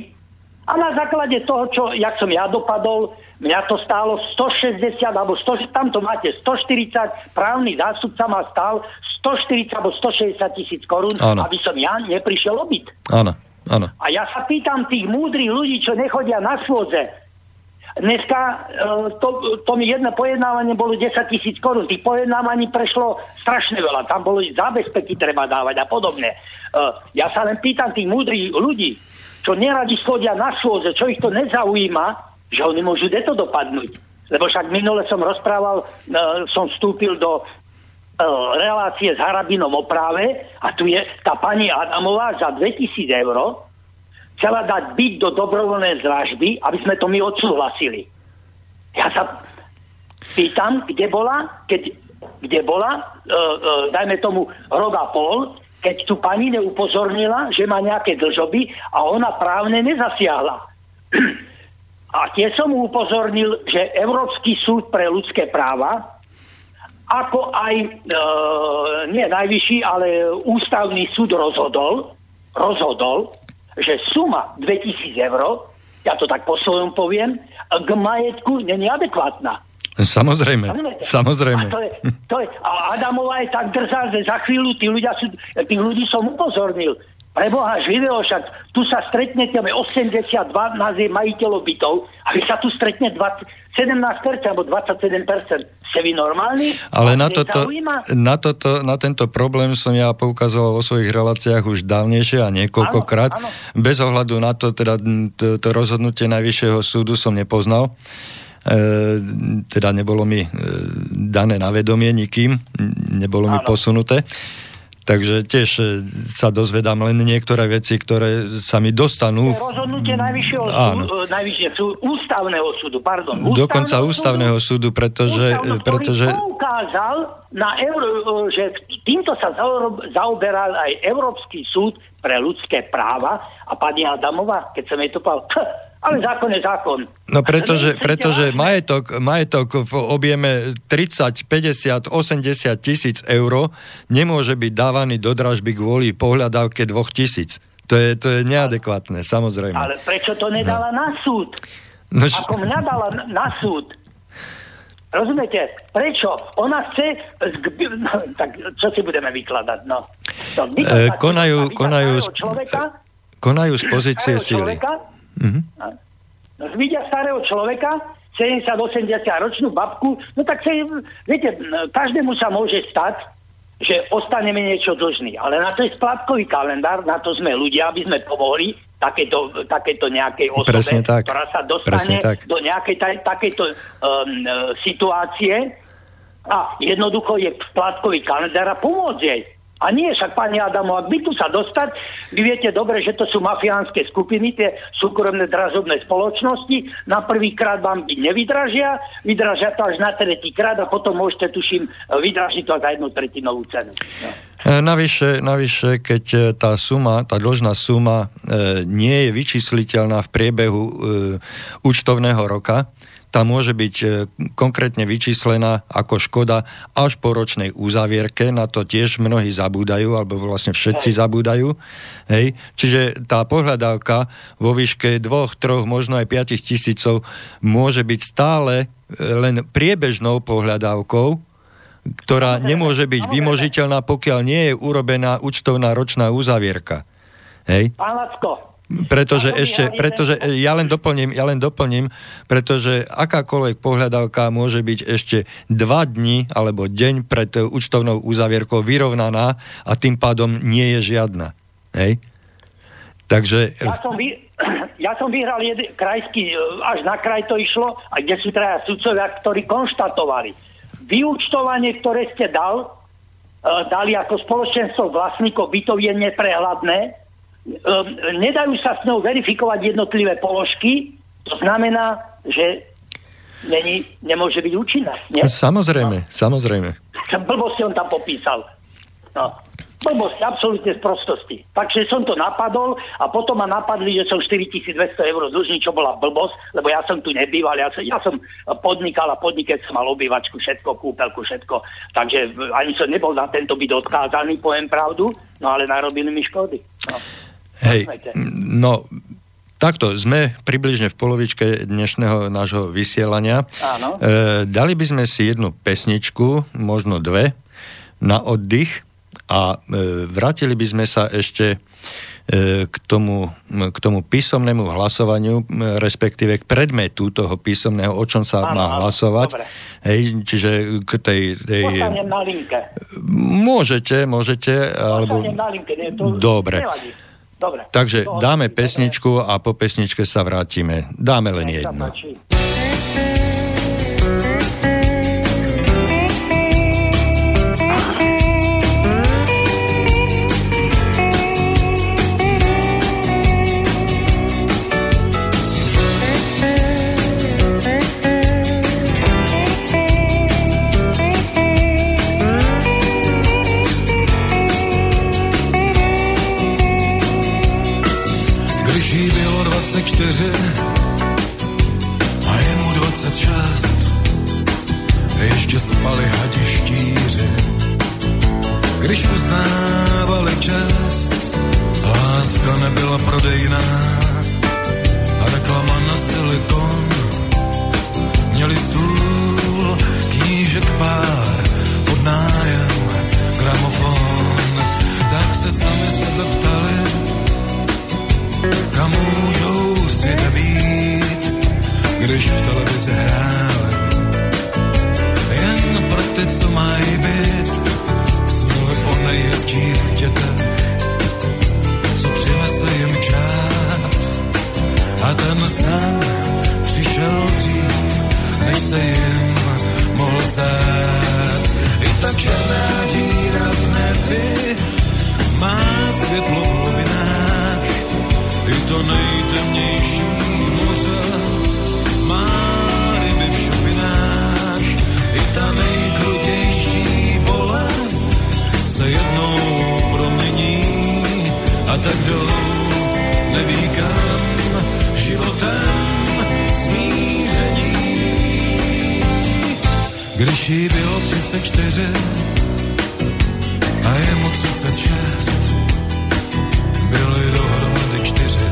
a na základe toho, čo, jak som ja dopadol, Mňa to stálo 160, alebo 100, tam to máte 140, právny zástupca ma stál 140 alebo 160 tisíc korún, aby som ja neprišiel obyt. Áno, áno. A ja sa pýtam tých múdrych ľudí, čo nechodia na svôze, Dneska e, to, to mi jedno pojednávanie bolo 10 tisíc korún. Tých pojednávaní prešlo strašne veľa. Tam boli zábezpeky treba dávať a podobne. E, ja sa len pýtam tých múdrych ľudí, čo neradi chodia na svôze, čo ich to nezaujíma, že oni môžu deto dopadnúť. Lebo však minule som rozprával, uh, som vstúpil do uh, relácie s Harabinom o práve a tu je tá pani Adamová za 2000 eur chcela dať byť do dobrovoľnej zražby, aby sme to my odsúhlasili. Ja sa pýtam, kde bola, keď, kde bola, uh, uh, dajme tomu rok a pol, keď tu pani neupozornila, že má nejaké dlžoby a ona právne nezasiahla. A tiež som upozornil, že Európsky súd pre ľudské práva, ako aj e, nie najvyšší, ale ústavný súd rozhodol, rozhodol, že suma 2000 eur, ja to tak po svojom poviem, k majetku není adekvátna. Samozrejme, samozrejme. A, to je, to je, a Adamová je tak drzá, že za chvíľu tí ľudia sú, tých ľudí som upozornil. Preboha živého, však tu sa stretnete 82 nás je majiteľov bytov a vy sa tu stretne 20, 17% alebo 27%. Ste vy normálni? Ale na toto, na, toto, na tento problém som ja poukazoval vo svojich reláciách už dávnejšie a niekoľkokrát. Áno, áno. Bez ohľadu na to, teda to, to rozhodnutie Najvyššieho súdu som nepoznal. E, teda nebolo mi e, dané na vedomie nikým, nebolo áno. mi posunuté. Takže tiež e, sa dozvedám len niektoré veci, ktoré sa mi dostanú. Rozhodnutie najvyššieho súdu, e, najvyššie súd, ústavného súdu, pardon. Ústavného Dokonca ústavného súdu, pretože... Ústavného, pretože... poukázal na Euro, že týmto sa zaoberal aj Európsky súd pre ľudské práva a pani Adamová, keď som jej to povedal, ale zákon je zákon. No pretože, pretože majetok, majetok v objeme 30, 50, 80 tisíc eur nemôže byť dávaný do dražby kvôli pohľadávke dvoch tisíc. To je, to je neadekvátne, samozrejme. Ale prečo to nedala no. na súd? No, Ako mňa dala na súd. Rozumiete? Prečo? Ona chce... No, tak čo si budeme vykladať? No. To, e, konajú, konajú, človeka, konajú z pozície síly. Mm-hmm. Vidia starého človeka, 70-80 ročnú babku, no tak sa, viete, každému sa môže stať, že ostaneme niečo dlžný. Ale na to je splátkový kalendár, na to sme ľudia, aby sme pomohli takéto, takéto nejakej osobe, tak. ktorá sa dostane do nejakej taj, takejto um, situácie a jednoducho je splátkový kalendár a pomôcť jej. A nie, však pani Adamo, ak by tu sa dostať, vy viete dobre, že to sú mafiánske skupiny, tie súkromné dražobné spoločnosti. Na prvý krát vám nevydražia, vydražia to až na tretí krát a potom môžete, tuším, vydražiť to za jednu tretinovú cenu. No. E, navyše, navyše, keď e, tá suma, tá dlžná suma e, nie je vyčísliteľná v priebehu e, účtovného roka, tá môže byť e, konkrétne vyčíslená ako škoda až po ročnej uzavierke, na to tiež mnohí zabúdajú, alebo vlastne všetci zabúdajú. Hej. Čiže tá pohľadávka vo výške 2, 3, možno aj 5 tisícov môže byť stále e, len priebežnou pohľadávkou, ktorá nemôže byť vymožiteľná, pokiaľ nie je urobená účtovná ročná uzavierka. Hej? Pán Lacko, pretože ešte, pretože ja len doplním, ja len doplním, pretože akákoľvek pohľadávka môže byť ešte dva dni alebo deň pred účtovnou uzavierkou vyrovnaná a tým pádom nie je žiadna. Hej? Takže... Ja som, vy, ja som vyhral jeden krajský, až na kraj to išlo, a kde sú traja sudcovia, ktorí konštatovali. Vyúčtovanie, ktoré ste dal, eh, dali ako spoločenstvo vlastníkov bytov je neprehľadné, Ehm, nedajú sa s ňou verifikovať jednotlivé položky, to znamená, že není, nemôže byť účinná. Nie? Samozrejme, no. samozrejme. Blbosti on tam popísal. No. Blbosť, absolútne z prostosti. Takže som to napadol a potom ma napadli, že som 4200 eur dlžný, čo bola blbosť, lebo ja som tu nebýval, ja som, ja som podnikal a podnikec som mal obývačku, všetko, kúpelku, všetko. Takže ani som nebol na tento byt odkázaný, poviem pravdu, no ale narobili mi škody. No. Hej, no takto, sme približne v polovičke dnešného nášho vysielania. Áno. E, dali by sme si jednu pesničku, možno dve, na oddych a e, vrátili by sme sa ešte e, k tomu, k tomu písomnému hlasovaniu, respektíve k predmetu toho písomného, o čom sa áno, má hlasovať. Dobre. Hej, čiže k tej... tej... na linke. Môžete, môžete. alebo... na linke, nie, to Dobre. Nevadí. Dobre. Takže dáme pesničku a po pesničke sa vrátime. Dáme len jednu. Čtyři a je mu 26. Ještě spali hadi štíři, když uznávali čest. Láska nebyla prodejná a reklama na silikon. Měli stůl, knížek pár, pod nájem, gramofon. Tak se sami sebe ptali, když v televizi hráli. Jen pro ty, co mají být, snuli o nejjezdích dětech, co přinese jim čát. A ten sen přišel dřív, než se jim mohl zdát. I ta černá díra v nebi má světlo i to nejtemnější moře. Má ryby v šupinách, i ta nejkrutější bolest se jednou promění a tak jdou, neví kam, životem smíření. Když jí bylo 34 a je mu 36, byli dohromady čtyři.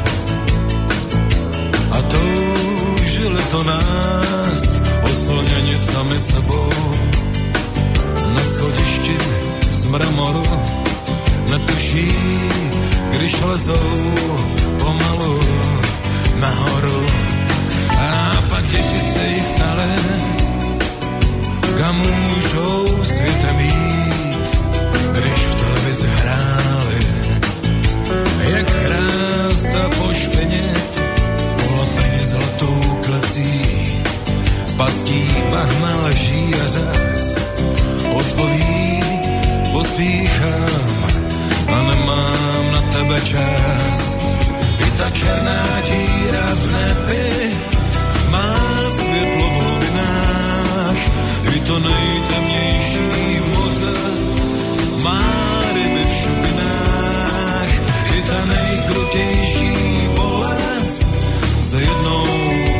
A toužili to nást oslněni sami sebou. Na schodišti z mramoru netuší, když lezou pomalu nahoru. A pak děti se jich ptali, kam můžou světem jít, když v televizi hráli jak krásta pošpenět, polapení zlatou klecí, pastí bahna leží a řez, odpoví, pospíchám a nemám na tebe čas. I ta černá díra v nebi má světlo v hlubinách, i to nejtemnější moře má ryby v šupinách, ta nejkrutější bolest se jednou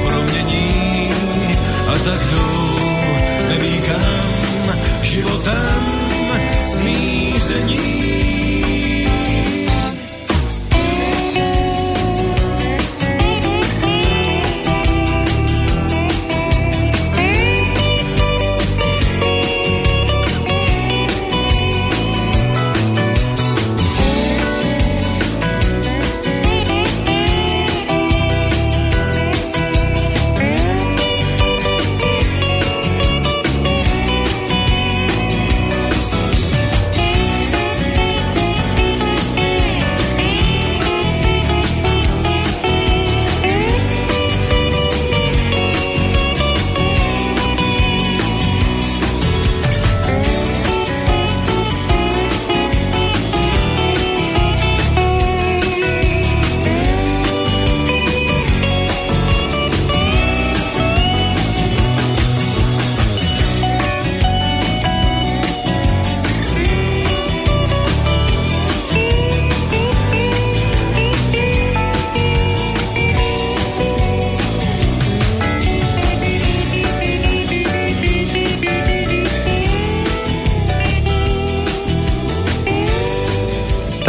promění a tak jdou, neví životem smíření.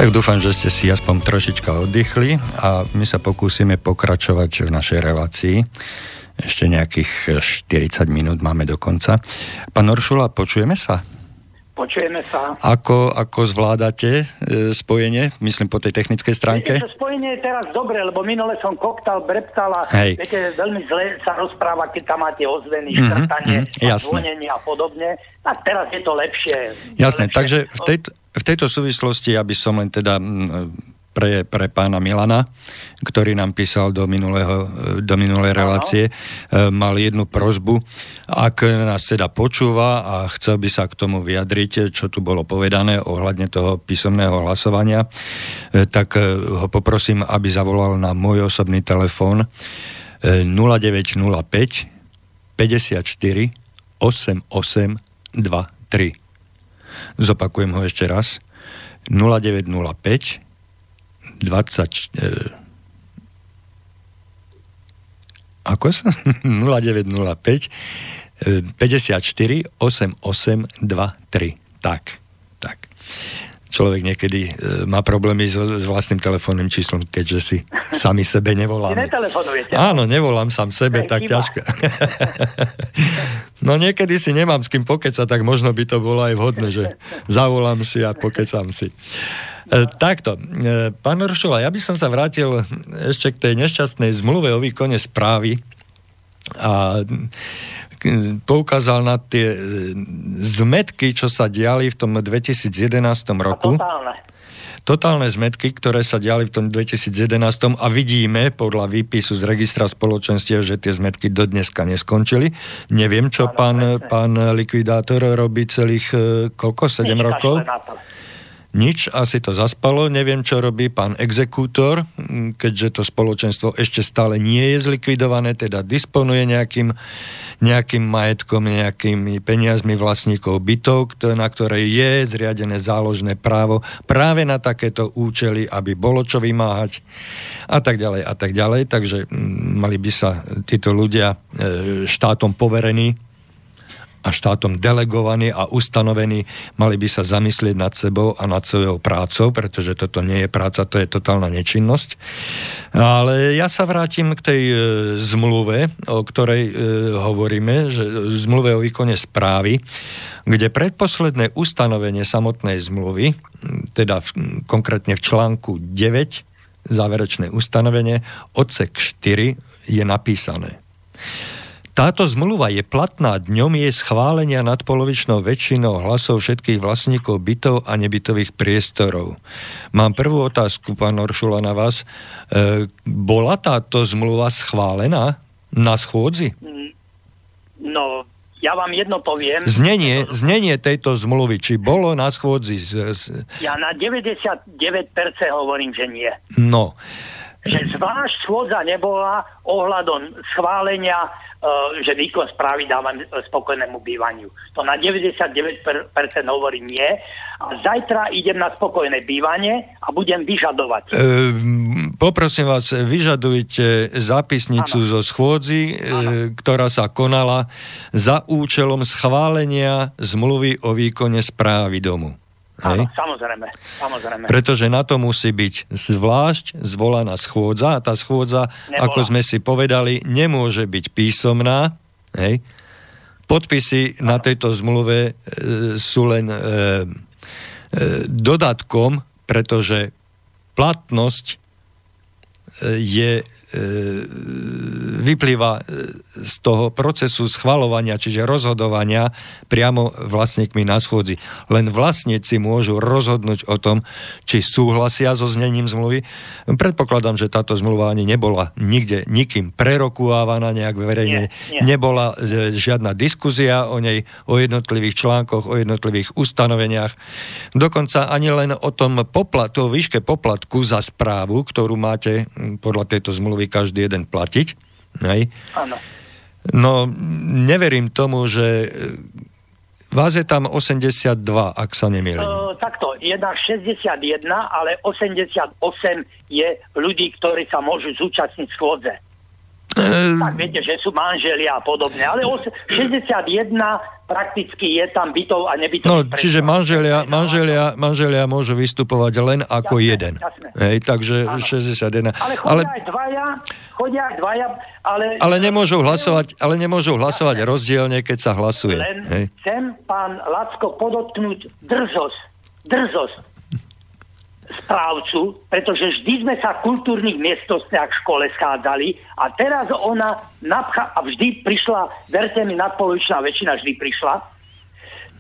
Tak dúfam, že ste si aspoň trošička oddychli a my sa pokúsime pokračovať v našej relácii. Ešte nejakých 40 minút máme do konca. Pán Oršula, počujeme sa? Počujeme sa. Ako, ako zvládate e, spojenie, myslím po tej technickej stránke? Viete, spojenie je teraz dobre, lebo minule som koktal, breptal a Hej. viete, veľmi zle sa rozpráva, keď tam máte ozveny, Mhm, škrtanie, mhm, jasné. zvonenie a podobne. Tak teraz je to lepšie. Jasné, lepšie. takže v tejto, v tejto súvislosti, aby som len teda mm, pre, pre pána Milana, ktorý nám písal do, minulého, do minulej relácie, e, mal jednu prozbu. Ak nás teda počúva a chcel by sa k tomu vyjadriť, čo tu bolo povedané ohľadne toho písomného hlasovania, e, tak e, ho poprosím, aby zavolal na môj osobný telefón e, 0905 54 88 23. Zopakujem ho ešte raz. 0905 20... E, ako sa? 0905 e, 54 88 23. Tak, tak. Človek niekedy e, má problémy s, s vlastným telefónnym číslom, keďže si sami sebe netelefonujete. Áno, nevolám sám sebe, je tak ťažko. no niekedy si nemám s kým pokecať, tak možno by to bolo aj vhodné, že zavolám si a pokecam si. E, takto, e, pán Oršula, ja by som sa vrátil ešte k tej nešťastnej zmluve o výkone správy, a poukázal na tie zmetky, čo sa diali v tom 2011 roku. Totálne totálne zmetky, ktoré sa diali v tom 2011 a vidíme podľa výpisu z registra spoločenstiev, že tie zmetky do dneska neskončili. Neviem, čo pán, pán likvidátor robí celých e, koľko? 7 rokov? Nič, asi to zaspalo. Neviem, čo robí pán exekútor, keďže to spoločenstvo ešte stále nie je zlikvidované, teda disponuje nejakým, nejakým majetkom, nejakými peniazmi vlastníkov bytov, na ktoré je zriadené záložné právo práve na takéto účely, aby bolo čo vymáhať a tak ďalej a tak ďalej. Takže mali by sa títo ľudia e, štátom poverení a štátom delegovaní a ustanovení, mali by sa zamyslieť nad sebou a nad svojou prácou, pretože toto nie je práca, to je totálna nečinnosť. Ale ja sa vrátim k tej e, zmluve, o ktorej e, hovoríme, že zmluve o výkone správy, kde predposledné ustanovenie samotnej zmluvy, teda v, konkrétne v článku 9, záverečné ustanovenie, odsek 4 je napísané. Táto zmluva je platná dňom jej schválenia nadpolovičnou väčšinou hlasov všetkých vlastníkov bytov a nebytových priestorov. Mám prvú otázku, pán Oršula, na vás. E, bola táto zmluva schválená na schôdzi? No, ja vám jedno poviem. Znenie, znenie tejto zmluvy, či bolo na schôdzi? Z, z... Ja na 99% hovorím, že nie. No. Že zvlášť schôdza nebola ohľadom schválenia že výkon správy dávam spokojnému bývaniu. To na 99% hovorím nie. A zajtra idem na spokojné bývanie a budem vyžadovať. E, poprosím vás, vyžadujte zápisnicu ano. zo schôdzi, e, ktorá sa konala za účelom schválenia zmluvy o výkone správy domu. Áno, samozrejme, samozrejme. Pretože na to musí byť zvlášť zvolaná schôdza a tá schôdza, Nebola. ako sme si povedali, nemôže byť písomná. Hej. Podpisy ano. na tejto zmluve e, sú len e, e, dodatkom, pretože platnosť e, je vyplýva e, z toho procesu schvalovania, čiže rozhodovania priamo vlastníkmi na schôdzi. Len vlastníci môžu rozhodnúť o tom, či súhlasia so znením zmluvy. Predpokladám, že táto zmluva ani nebola nikde nikým prerokuávaná nejak verejne. Nie, nie. Nebola e, žiadna diskuzia o nej, o jednotlivých článkoch, o jednotlivých ustanoveniach. Dokonca ani len o tom poplat, o výške poplatku za správu, ktorú máte podľa tejto zmluvy by každý jeden platiť. Hej? Áno. No, neverím tomu, že Vás je tam 82, ak sa nemýlim. Uh, takto, jedna 61, ale 88 je ľudí, ktorí sa môžu zúčastniť schôdze. Uh, tak viete, že sú manželia a podobne, ale 61 prakticky je tam bytov a nebytov. No, čiže manželia, manželia, manželia môžu vystupovať len ako jasne, jeden. Jasne. Hej, takže ano. 61. Ale chodia ale, aj dvaja, chodia aj dvaja, ale... Ale nemôžu hlasovať, ale nemôžu hlasovať jasne. rozdielne, keď sa hlasuje. Len hej. chcem, pán Lacko, podotknúť drzosť. Drzosť správcu, pretože vždy sme sa v kultúrnych miestnostiach v škole schádzali a teraz ona napcha a vždy prišla, verte mi, nadpolovičná väčšina vždy prišla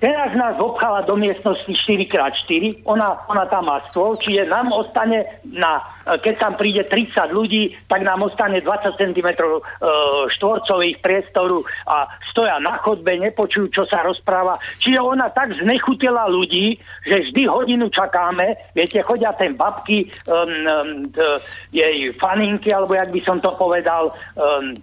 Teraz nás obchala do miestnosti 4x4, ona, ona tam má stôl, čiže nám ostane, na, keď tam príde 30 ľudí, tak nám ostane 20 cm e, štvorcových priestoru a stoja na chodbe, nepočujú, čo sa rozpráva. Čiže ona tak znechutila ľudí, že vždy hodinu čakáme, viete, chodia ten babky, um, um, jej faninky, alebo jak by som to povedal, um,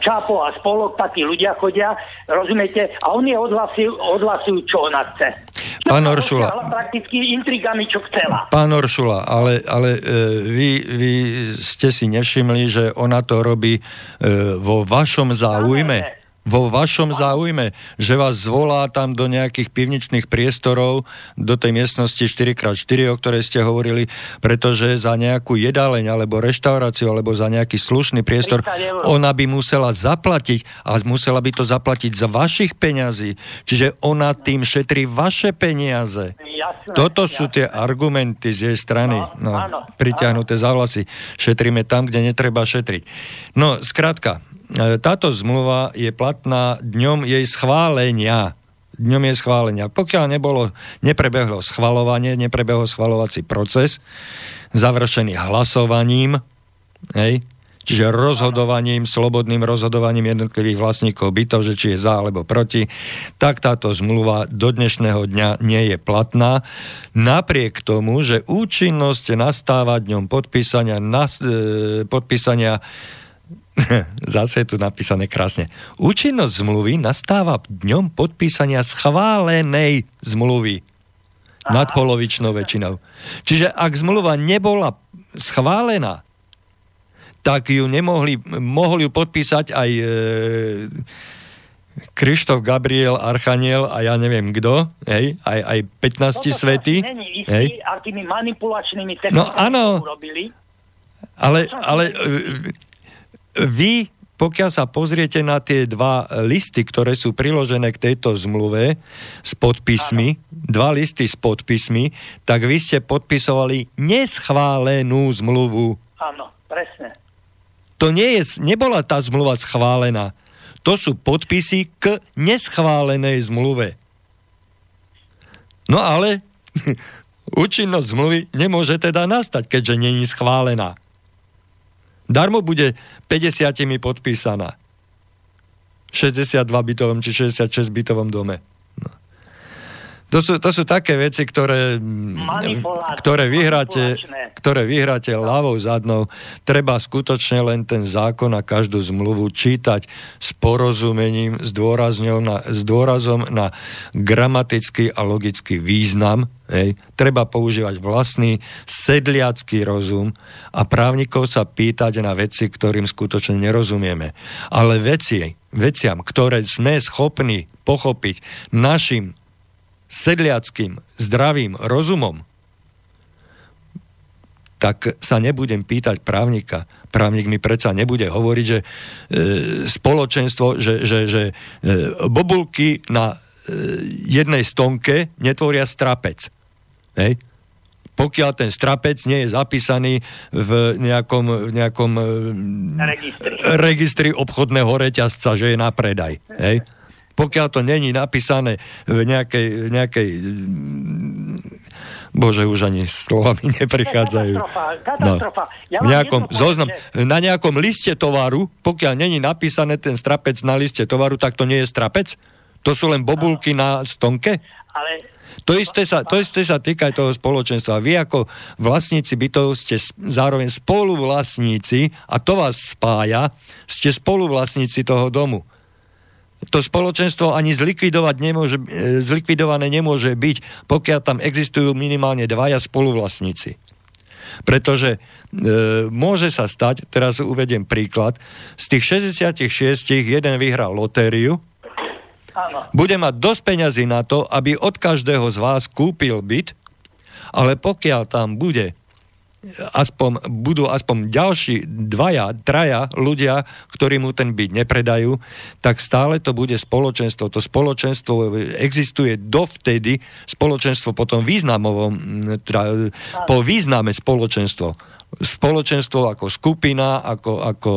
Čápo a spolok, takí ľudia chodia, rozumiete, a oni odhlasujú, odhlasujú čo ona chce. Pán Oršula. prakticky intrigami, čo chcela. Pán Oršula, ale, ale e, vy, vy ste si nevšimli, že ona to robí e, vo vašom záujme. Samozrejme vo vašom záujme, že vás zvolá tam do nejakých pivničných priestorov, do tej miestnosti 4x4, o ktorej ste hovorili, pretože za nejakú jedáleň alebo reštauráciu alebo za nejaký slušný priestor ona by musela zaplatiť a musela by to zaplatiť z vašich peňazí. Čiže ona tým šetrí vaše peniaze. Jasné, Toto jasné. sú tie argumenty z jej strany. No, no, áno, priťahnuté áno. za vlasy. Šetríme tam, kde netreba šetriť. No, skrátka, táto zmluva je platná dňom jej schválenia. Dňom jej schválenia. Pokiaľ nebolo, neprebehlo schvalovanie, neprebehol schvalovací proces, završený hlasovaním, hej, čiže rozhodovaním, slobodným rozhodovaním jednotlivých vlastníkov bytov, že či je za alebo proti, tak táto zmluva do dnešného dňa nie je platná. Napriek tomu, že účinnosť nastáva dňom podpísania, nas, e, podpísania zase je tu napísané krásne. Účinnosť zmluvy nastáva dňom podpísania schválenej zmluvy Aha. nadpolovičnou väčšinou. Čiže ak zmluva nebola schválená, tak ju nemohli, mohol ju podpísať aj e, Krištof Gabriel, Archaniel a ja neviem kto, hej, aj, aj 15 svety. hej. akými manipulačnými no, áno, urobili. Ale, ale vy, pokiaľ sa pozriete na tie dva listy, ktoré sú priložené k tejto zmluve s podpismi, áno. dva listy s podpismi, tak vy ste podpisovali neschválenú zmluvu. Áno, presne. To nie je, nebola tá zmluva schválená. To sú podpisy k neschválenej zmluve. No ale účinnosť zmluvy nemôže teda nastať, keďže není schválená. Darmo bude 50 podpísaná. 62 bytovom či 66 bytovom dome. To sú, to sú také veci, ktoré, ktoré, vyhráte, ktoré vyhráte ľavou zadnou. Treba skutočne len ten zákon a každú zmluvu čítať s porozumením, s, na, s dôrazom na gramatický a logický význam. Hej. Treba používať vlastný sedliacký rozum a právnikov sa pýtať na veci, ktorým skutočne nerozumieme. Ale veci, veciam, ktoré sme schopní pochopiť našim sedliackým, zdravým rozumom, tak sa nebudem pýtať právnika. Právnik mi predsa nebude hovoriť, že e, spoločenstvo, že, že, že e, bobulky na e, jednej stonke netvoria strapec. Hej? Pokiaľ ten strapec nie je zapísaný v nejakom, v nejakom e, registri. registri obchodného reťazca, že je na predaj. Hej? Pokiaľ to není napísané v nejakej, nejakej Bože, už ani slova mi neprichádzajú. No. Ja v nejakom zoznam. Na nejakom liste tovaru, pokiaľ není napísané ten strapec na liste tovaru, tak to nie je strapec? To sú len bobulky no. na stonke? Ale to isté, sa, to isté sa týka aj toho spoločenstva. Vy ako vlastníci bytov ste zároveň spoluvlastníci a to vás spája, ste spoluvlastníci toho domu to spoločenstvo ani zlikvidovať nemôže, e, zlikvidované nemôže byť, pokiaľ tam existujú minimálne dvaja spoluvlastníci. Pretože e, môže sa stať, teraz uvediem príklad, z tých 66 jeden vyhral lotériu, Áno. bude mať dosť peňazí na to, aby od každého z vás kúpil byt, ale pokiaľ tam bude aspoň, budú aspoň ďalší dvaja, traja ľudia, ktorí mu ten byt nepredajú, tak stále to bude spoločenstvo. To spoločenstvo existuje dovtedy, spoločenstvo potom významovom, teda po význame spoločenstvo. Spoločenstvo ako skupina, ako, ako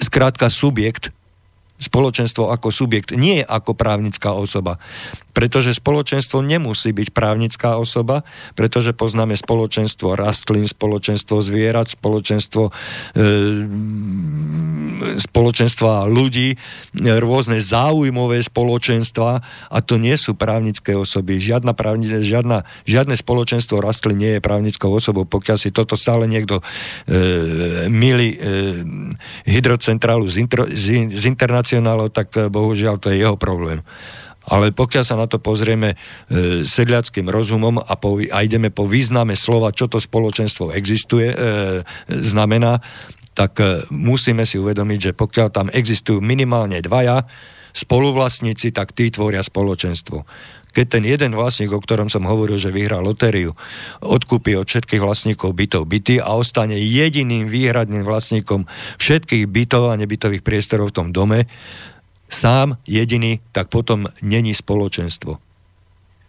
skrátka subjekt, spoločenstvo ako subjekt, nie ako právnická osoba. Pretože spoločenstvo nemusí byť právnická osoba, pretože poznáme spoločenstvo rastlín, spoločenstvo zvierat, spoločenstvo e, spoločenstva ľudí, rôzne záujmové spoločenstva a to nie sú právnické osoby. Žiadna právni, žiadna, žiadne spoločenstvo rastlín nie je právnickou osobou, pokiaľ si toto stále niekto e, milí e, hydrocentrálu z, intro, z, z internacionálov, tak e, bohužiaľ to je jeho problém. Ale pokiaľ sa na to pozrieme e, sedliackým rozumom a, po, a ideme po význame slova, čo to spoločenstvo existuje, e, znamená, tak e, musíme si uvedomiť, že pokiaľ tam existujú minimálne dvaja spoluvlastníci, tak tí tvoria spoločenstvo. Keď ten jeden vlastník, o ktorom som hovoril, že vyhrá lotériu, odkúpi od všetkých vlastníkov bytov byty a ostane jediným výhradným vlastníkom všetkých bytov a nebytových priestorov v tom dome, sám jediný, tak potom není spoločenstvo.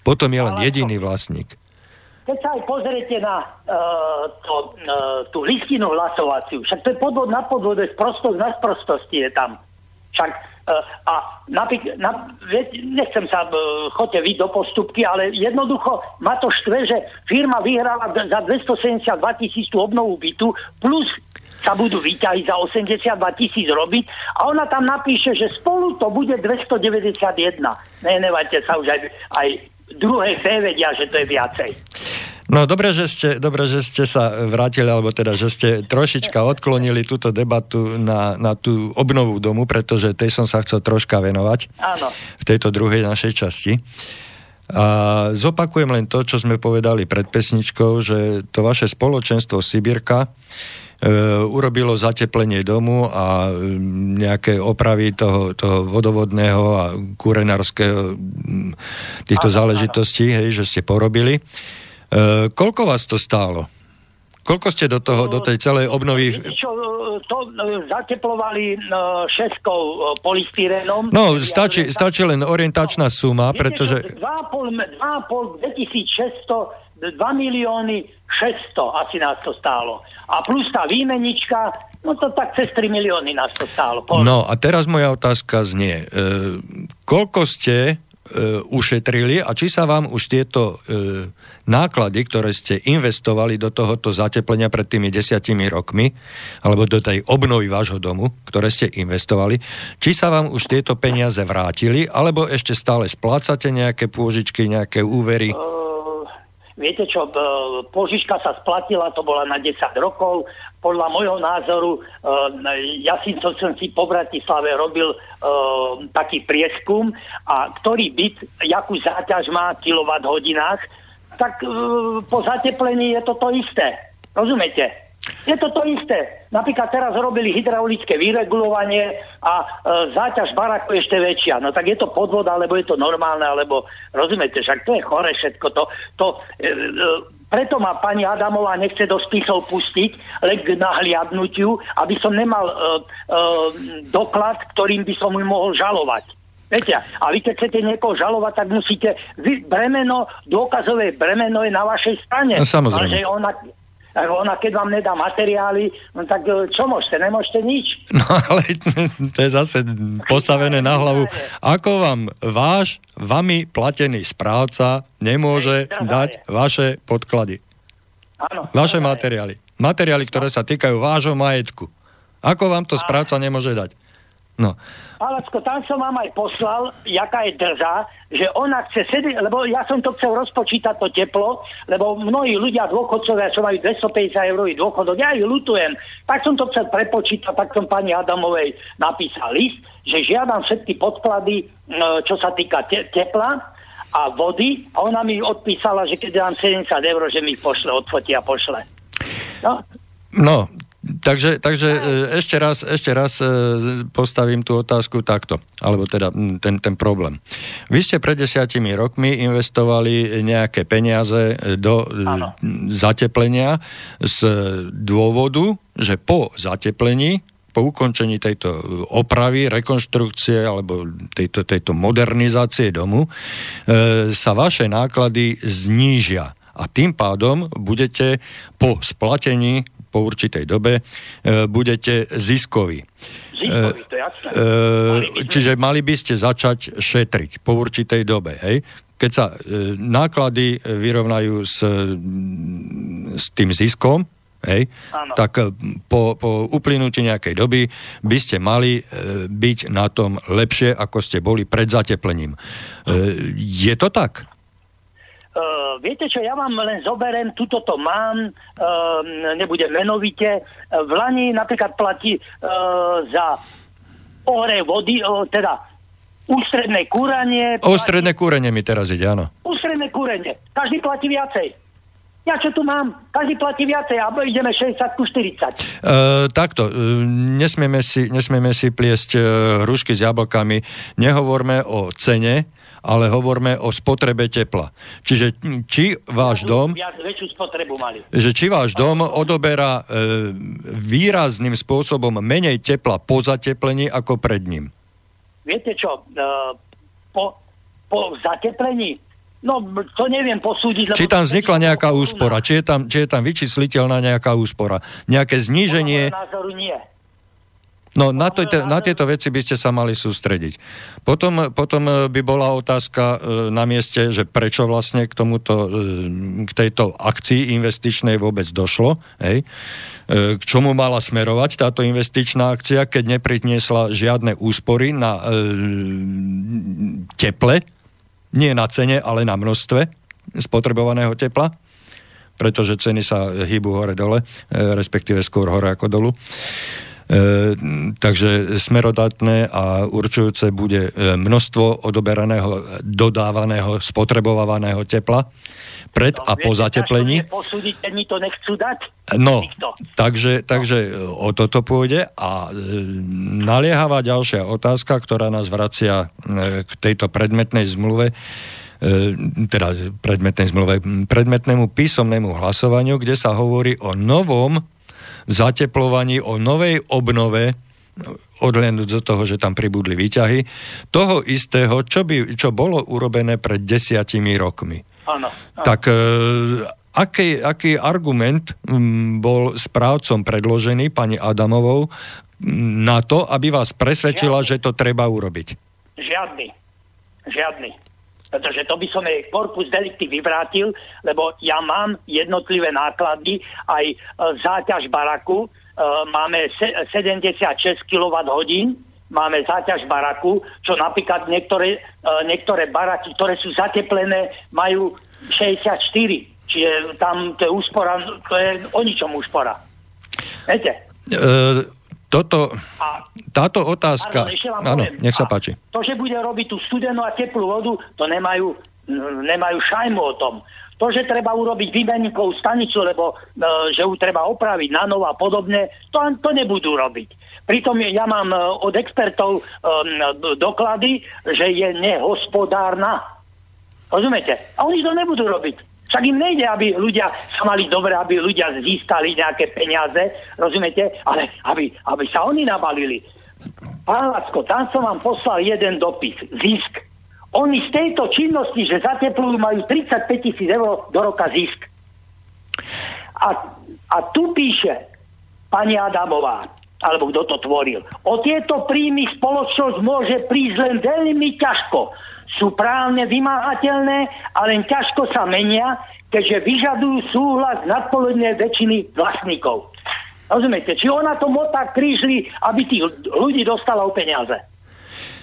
Potom je len jediný vlastník. keď sa aj pozriete na uh, to, uh, tú listinu hlasovaciu, však to je podvod na podvode, sprostosť na sprostosti je tam. Však uh, a napríklad, na, nechcem sa, uh, chodte vy do postupky, ale jednoducho ma to štve, že firma vyhrala za 272 tisíc tú obnovu bytu, plus sa budú výťahy za 82 tisíc robiť a ona tam napíše, že spolu to bude 291. Ne, nevajte sa už aj, aj druhé B vedia, že to je viacej. No dobre že, ste, dobre, že ste sa vrátili, alebo teda, že ste trošička odklonili túto debatu na, na tú obnovu domu, pretože tej som sa chcel troška venovať Áno. v tejto druhej našej časti. A zopakujem len to, čo sme povedali pred pesničkou, že to vaše spoločenstvo Sibírka e, urobilo zateplenie domu a nejaké opravy toho, toho vodovodného a kúrenárskeho týchto áno, záležitostí, áno. Hej, že ste porobili. E, koľko vás to stálo? Koľko ste do toho, do tej celej obnovy... Čo, to zateplovali šeskou polystyrenom. No, stačí, stačí len orientačná suma, pretože... 2,5, 2600 2 milióny 600 asi nás to stálo. A plus tá výmenička, no to tak cez 3 milióny nás to stálo. Pol. No a teraz moja otázka znie, e, koľko ste e, ušetrili a či sa vám už tieto e, náklady, ktoré ste investovali do tohoto zateplenia pred tými desiatimi rokmi, alebo do tej obnovy vášho domu, ktoré ste investovali, či sa vám už tieto peniaze vrátili, alebo ešte stále splácate nejaké pôžičky, nejaké úvery? Uh Viete čo, požička sa splatila, to bola na 10 rokov. Podľa môjho názoru, e, ja si, to som si po Bratislave robil e, taký prieskum, a ktorý byt, jakú záťaž má v kilovat hodinách, tak e, po zateplení je to to isté. Rozumiete? Je to to isté. Napríklad teraz robili hydraulické vyregulovanie a e, záťaž baraku ešte väčšia. No tak je to podvod, alebo je to normálne, alebo rozumiete, však to je chore všetko. To, to, e, e, preto ma pani Adamová nechce do spisov pustiť, len k nahliadnutiu, aby som nemal e, e, doklad, ktorým by som mu mohol žalovať. Viete, a vy keď chcete niekoho žalovať, tak musíte, vy, bremeno, dôkazové bremeno je na vašej strane. No, samozrejme. Ale ona, ona keď vám nedá materiály, no tak e, čo môžete? Nemôžete nič. No ale to je zase posavené na hlavu. Ako vám váš, vami platený správca nemôže dať vaše podklady? Áno. Vaše materiály. Materiály, ktoré sa týkajú vášho majetku. Ako vám to správca nemôže dať? No. Alacko, tam som vám aj poslal, jaká je drža, že ona chce sedieť, lebo ja som to chcel rozpočítať to teplo, lebo mnohí ľudia dôchodcovia, čo majú 250 eurový dôchodok, ja ich lutujem, tak som to chcel prepočítať, tak som pani Adamovej napísal list, že žiadam všetky podklady, čo sa týka te- tepla a vody a ona mi odpísala, že keď dám 70 eur, že mi pošle, odfotí a pošle. No, No, Takže, takže e, ešte raz, ešte raz e, postavím tú otázku takto, alebo teda ten, ten problém. Vy ste pred desiatimi rokmi investovali nejaké peniaze do ano. E, zateplenia z dôvodu, že po zateplení po ukončení tejto opravy, rekonštrukcie alebo tejto, tejto modernizácie domu e, sa vaše náklady znížia a tým pádom budete po splatení po určitej dobe e, budete ziskoví. Ziskoví, to jasné. E, čiže mali by ste začať šetriť po určitej dobe, hej? Keď sa e, náklady vyrovnajú s, s tým ziskom, hej, tak po, po uplynutí nejakej doby by ste mali byť na tom lepšie, ako ste boli pred zateplením. Je to tak? Uh, viete čo, ja vám len zoberiem, tuto to mám, uh, nebudem menovite. V Lani napríklad platí uh, za ohre vody, uh, teda ústredné kúranie. Ústredné kúrenie mi teraz ide, áno. Ústredné kúrenie. Každý platí viacej. Ja čo tu mám? Každý platí viacej a ideme 60 ku 40. Uh, takto, uh, nesmieme, si, nesmieme si pliesť uh, hrušky s jablkami. Nehovorme o cene, ale hovoríme o spotrebe tepla. Čiže či váš dom... väčšiu spotrebu mali. Že či váš dom odoberá e, výrazným spôsobom menej tepla po zateplení ako pred ním. Viete čo, e, po, po zateplení No, to neviem posúdiť. Či tam vznikla nejaká úspora, či je tam, či je tam vyčísliteľná nejaká úspora, nejaké zníženie... názoru nie. No na, to, na tieto veci by ste sa mali sústrediť. Potom, potom e, by bola otázka e, na mieste, že prečo vlastne k tomuto, e, k tejto akcii investičnej vôbec došlo. Hej? K čomu mala smerovať táto investičná akcia, keď nepriniesla žiadne úspory na teple, nie na cene, ale na množstve spotrebovaného tepla, pretože ceny sa hýbu hore-dole, respektíve skôr hore ako dolu. E, takže smerodatné a určujúce bude e, množstvo odoberaného, dodávaného, spotrebovávaného tepla pred no, a po zateplení. Posúdiť, mi to nechcú dať? No, takže, takže e, o toto pôjde a naliehavá ďalšia otázka, ktorá nás vracia k tejto predmetnej zmluve, teda predmetnej zmluve, predmetnému písomnému hlasovaniu, kde sa hovorí o novom zateplovaní, o novej obnove, odhľadnúť do toho, že tam pribudli výťahy, toho istého, čo, by, čo bolo urobené pred desiatimi rokmi. Áno. Tak e, aký, aký argument m, bol správcom predložený pani Adamovou na to, aby vás presvedčila, Žiadny. že to treba urobiť? Žiadny. Žiadny pretože to by som jej korpus delikty vyvrátil, lebo ja mám jednotlivé náklady, aj e, záťaž baraku, e, máme 76 kWh, máme záťaž baraku, čo napríklad niektoré, e, niektoré baraky, ktoré sú zateplené, majú 64. Čiže tam to je úspora, to je o ničom úspora. Viete? Uh toto, a, táto otázka... Áno, nech sa páči. To, že bude robiť tú studenú a teplú vodu, to nemajú, nemajú šajmu o tom. To, že treba urobiť výmenníkovú stanicu, lebo e, že ju treba opraviť na novo a podobne, to, to nebudú robiť. Pritom ja mám e, od expertov e, doklady, že je nehospodárna. Rozumiete? A oni to nebudú robiť. Však im nejde, aby ľudia sa mali dobre, aby ľudia získali nejaké peniaze, rozumiete? Ale aby, aby sa oni nabalili. Pán Lacko, tam som vám poslal jeden dopis. Zisk. Oni z tejto činnosti, že zateplujú, majú 35 tisíc eur do roka zisk. A, a tu píše pani Adamová, alebo kto to tvoril. O tieto príjmy spoločnosť môže prísť len veľmi ťažko sú právne vymáhateľné a len ťažko sa menia, keďže vyžadujú súhlas nadpolednej väčšiny vlastníkov. Rozumiete? Či ona to motá krížli, aby tých ľudí dostala o peniaze.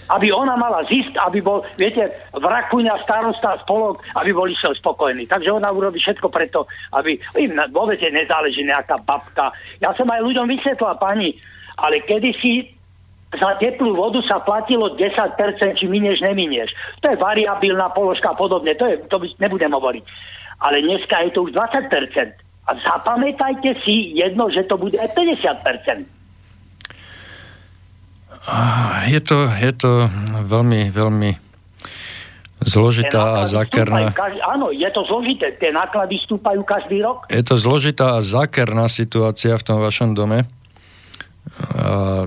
Aby ona mala zisk, aby bol, viete, vrakuňa, starosta, spolok, aby boli sa spokojní. Takže ona urobí všetko preto, aby im vôbec nezáleží nejaká babka. Ja som aj ľuďom vysvetlila, pani, ale kedysi za teplú vodu sa platilo 10%, či minieš, neminieš. To je variabilná položka a podobne, to, je, to nebudem hovoriť. Ale dneska je to už 20%. A zapamätajte si jedno, že to bude aj 50%. Je to, je to veľmi, veľmi zložitá a zákerná... Každý, áno, je to zložité. Tie náklady stúpajú každý rok. Je to zložitá a zákerná situácia v tom vašom dome. A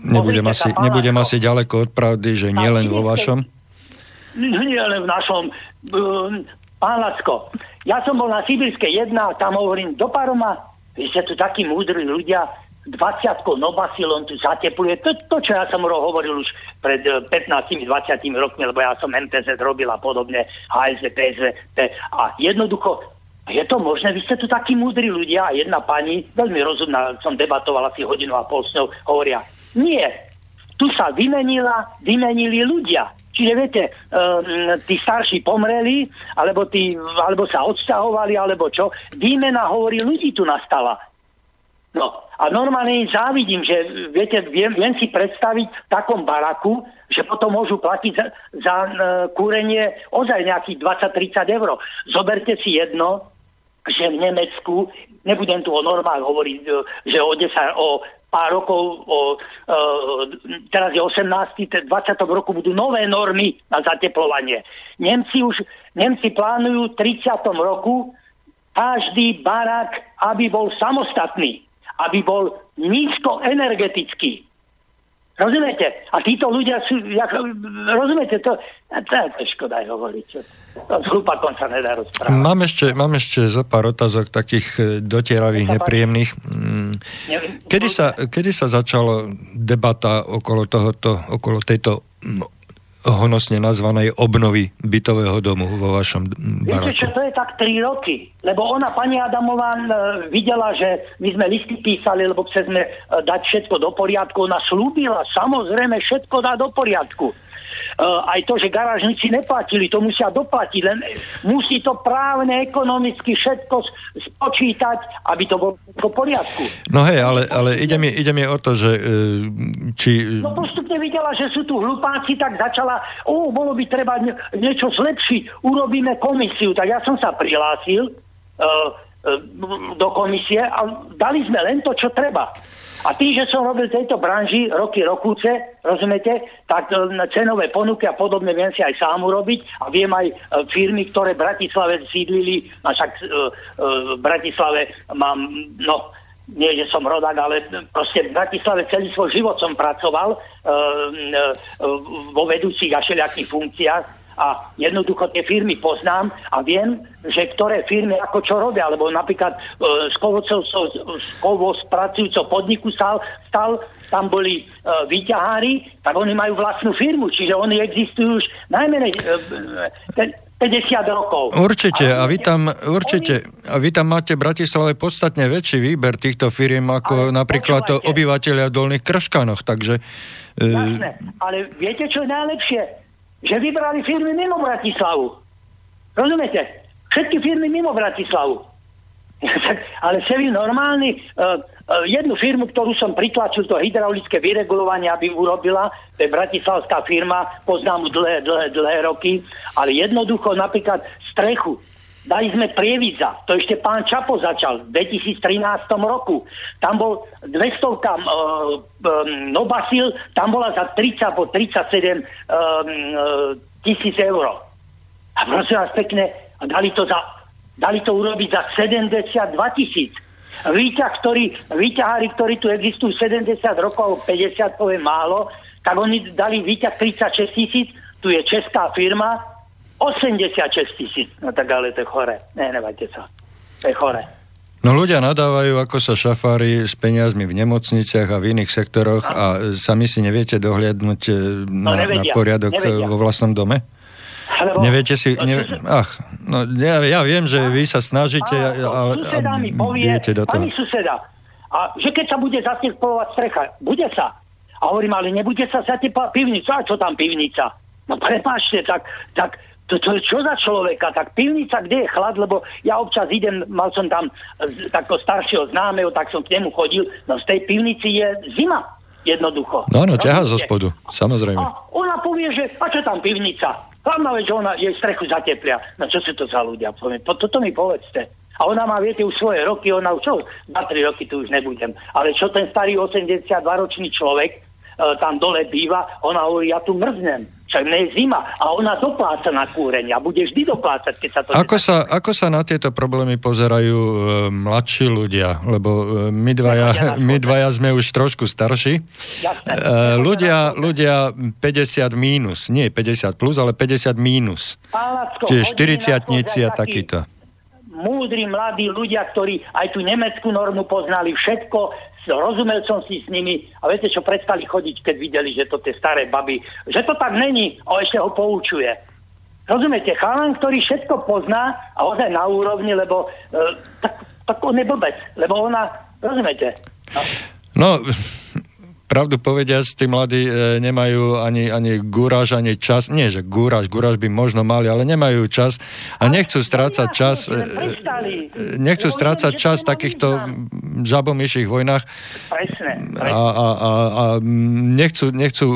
Nebudem, asi, nebudem asi ďaleko od pravdy, že nie len vo vašom. Nie len v našom. Um, pán Lacko, ja som bol na Sibirskej jedna a tam hovorím, do Paroma, vy ste tu takí múdri ľudia, 20 Nobasilon tu zatepluje. To, to, čo ja som hovoril už pred 15-20 eh, rokmi, lebo ja som MTZ robil a podobne, HSV, PSV. A jednoducho, je to možné? Vy ste tu takí múdri ľudia a jedna pani, veľmi rozumná, som debatoval asi hodinu a pol s ňou, hovoria, nie. Tu sa vymenila, vymenili ľudia. Čiže viete, um, tí starší pomreli, alebo, tí, alebo sa odsťahovali, alebo čo. Výmena hovorí, ľudí tu nastala. No a normálne závidím, že viete, viem, viem si predstaviť v takom baraku, že potom môžu platiť za, za uh, kúrenie ozaj nejakých 20-30 eur. Zoberte si jedno, že v Nemecku, nebudem tu o normách hovoriť, e, že o, 10, o pár rokov, o, e, teraz je 18. 20. roku budú nové normy na zateplovanie. Nemci už, Nemci plánujú v 30. roku každý barák, aby bol samostatný, aby bol nízkoenergetický. Rozumiete? A títo ľudia sú, jak, rozumiete, to, to je škoda aj hovoriť. S hlupakom sa nedá rozprávať. Mám ešte, mám ešte zo pár otázok takých e, dotieravých, nepríjemných. Mm. Kedy sa, kedy sa začala debata okolo, tohoto, okolo tejto honosne nazvanej obnovy bytového domu vo vašom baráku? Viete čo, to je tak 3 roky. Lebo ona, pani Adamová, videla, že my sme listy písali, lebo chceme e, dať všetko do poriadku. Ona slúbila, samozrejme, všetko dá do poriadku. Uh, aj to, že garážnici neplatili, to musia doplatiť, len musí to právne, ekonomicky všetko spočítať, aby to bolo v poriadku. No hej, ale, ale ide, mi, ide mi o to, že uh, či... No postupne videla, že sú tu hlupáci, tak začala, o, bolo by treba niečo zlepšiť, urobíme komisiu. Tak ja som sa prihlásil uh, do komisie a dali sme len to, čo treba. A tým, že som robil tejto branži roky, rokúce, rozumiete, tak e, cenové ponuky a podobne viem si aj sám urobiť a viem aj e, firmy, ktoré v Bratislave sídlili, a však e, v Bratislave mám, no, nie, že som rodák, ale proste v Bratislave celý svoj život som pracoval vo vedúcich a všelijakých funkciách a jednoducho tie firmy poznám a viem, že ktoré firmy ako čo robia, lebo napríklad e, z kovospracujúceho podniku stal, stal, tam boli e, výťahári, tak oni majú vlastnú firmu, čiže oni existujú už najmenej e, 50 rokov. Určite, a vy tam, určite, a vy tam máte v Bratislave podstatne väčší výber týchto firiem ako ale napríklad obyvateľia v Dolných Krškanoch, takže... E, Jasné, ale viete, čo je najlepšie? Že vybrali firmy mimo Bratislavu. Rozumiete? Všetky firmy mimo Bratislavu. Ale celý normálny, uh, uh, jednu firmu, ktorú som pritlačil, to hydraulické vyregulovanie, aby urobila, to je bratislavská firma, poznám ju dlhé, dlhé, dlhé roky, ale jednoducho napríklad strechu, Dali sme Prievidza, to ešte pán Čapo začal v 2013 roku. Tam bol 200 uh, um, Nobasil, tam bola za 30 po 37 um, uh, tisíc eur. A prosím vás pekne, dali to, za, dali to urobiť za 72 tisíc. Výťah, ktorý, výťahári, ktorí tu existujú 70 rokov, 50 poviem málo, tak oni dali výťah 36 tisíc, tu je česká firma, 86 tisíc. No tak ale to je chore. Ne, nevajte sa. To je chore. No ľudia nadávajú, ako sa šafári s peniazmi v nemocniciach a v iných sektoroch no. a sami si neviete dohliadnúť no, na, no, na poriadok e, nevedia. vo vlastnom dome? Lebo, neviete si... Ne, ach, no, ja, ja viem, že vy sa snažíte, a, ale a, mi povie, do toho. Pani suseda, a že keď sa bude zateplovať strecha, bude sa. A hovorím, ale nebude sa zateplovať pivnica. A čo tam pivnica? No prepáčte, tak, tak to, to čo za človeka? Tak pivnica, kde je chlad? Lebo ja občas idem, mal som tam takého staršieho známeho, tak som k nemu chodil. No z tej pivnici je zima. Jednoducho. No, no, ťaha zo spodu, samozrejme. A ona povie, že a čo tam pivnica? Hlavná vec, že ona jej strechu zateplia. No čo sú to za ľudia? To, toto mi povedzte. A ona má, viete, už svoje roky, ona už čo, za tri roky tu už nebudem. Ale čo ten starý 82-ročný človek e, tam dole býva, ona hovorí, ja tu mrznem nie je zima a ona dopláca na kúrenie a bude vždy doplácať, keď sa to... Ako sa, ako sa na tieto problémy pozerajú e, mladší ľudia? Lebo e, my, dvaja, my dvaja sme už trošku starší. E, ľudia, ľudia 50 mínus, nie 50 plus, ale 50 mínus. Lacko, Čiže 40 a takýto múdri mladí ľudia, ktorí aj tú nemeckú normu poznali všetko, rozumel som si s nimi a viete čo, prestali chodiť, keď videli, že to tie staré baby, že to tak není, a ešte ho poučuje. Rozumiete, chalan, ktorý všetko pozná a ozaj na úrovni, lebo e, tak, tak on je blbec, lebo ona, rozumiete? No, no pravdu povediac, tí mladí e, nemajú ani, ani gúraž, ani čas. Nie, že gúraž, gúraž by možno mali, ale nemajú čas a nechcú strácať čas. E, e, nechcú strácať čas v takýchto žabomyších vojnách. Presne. A, a, a, a nechcú, nechcú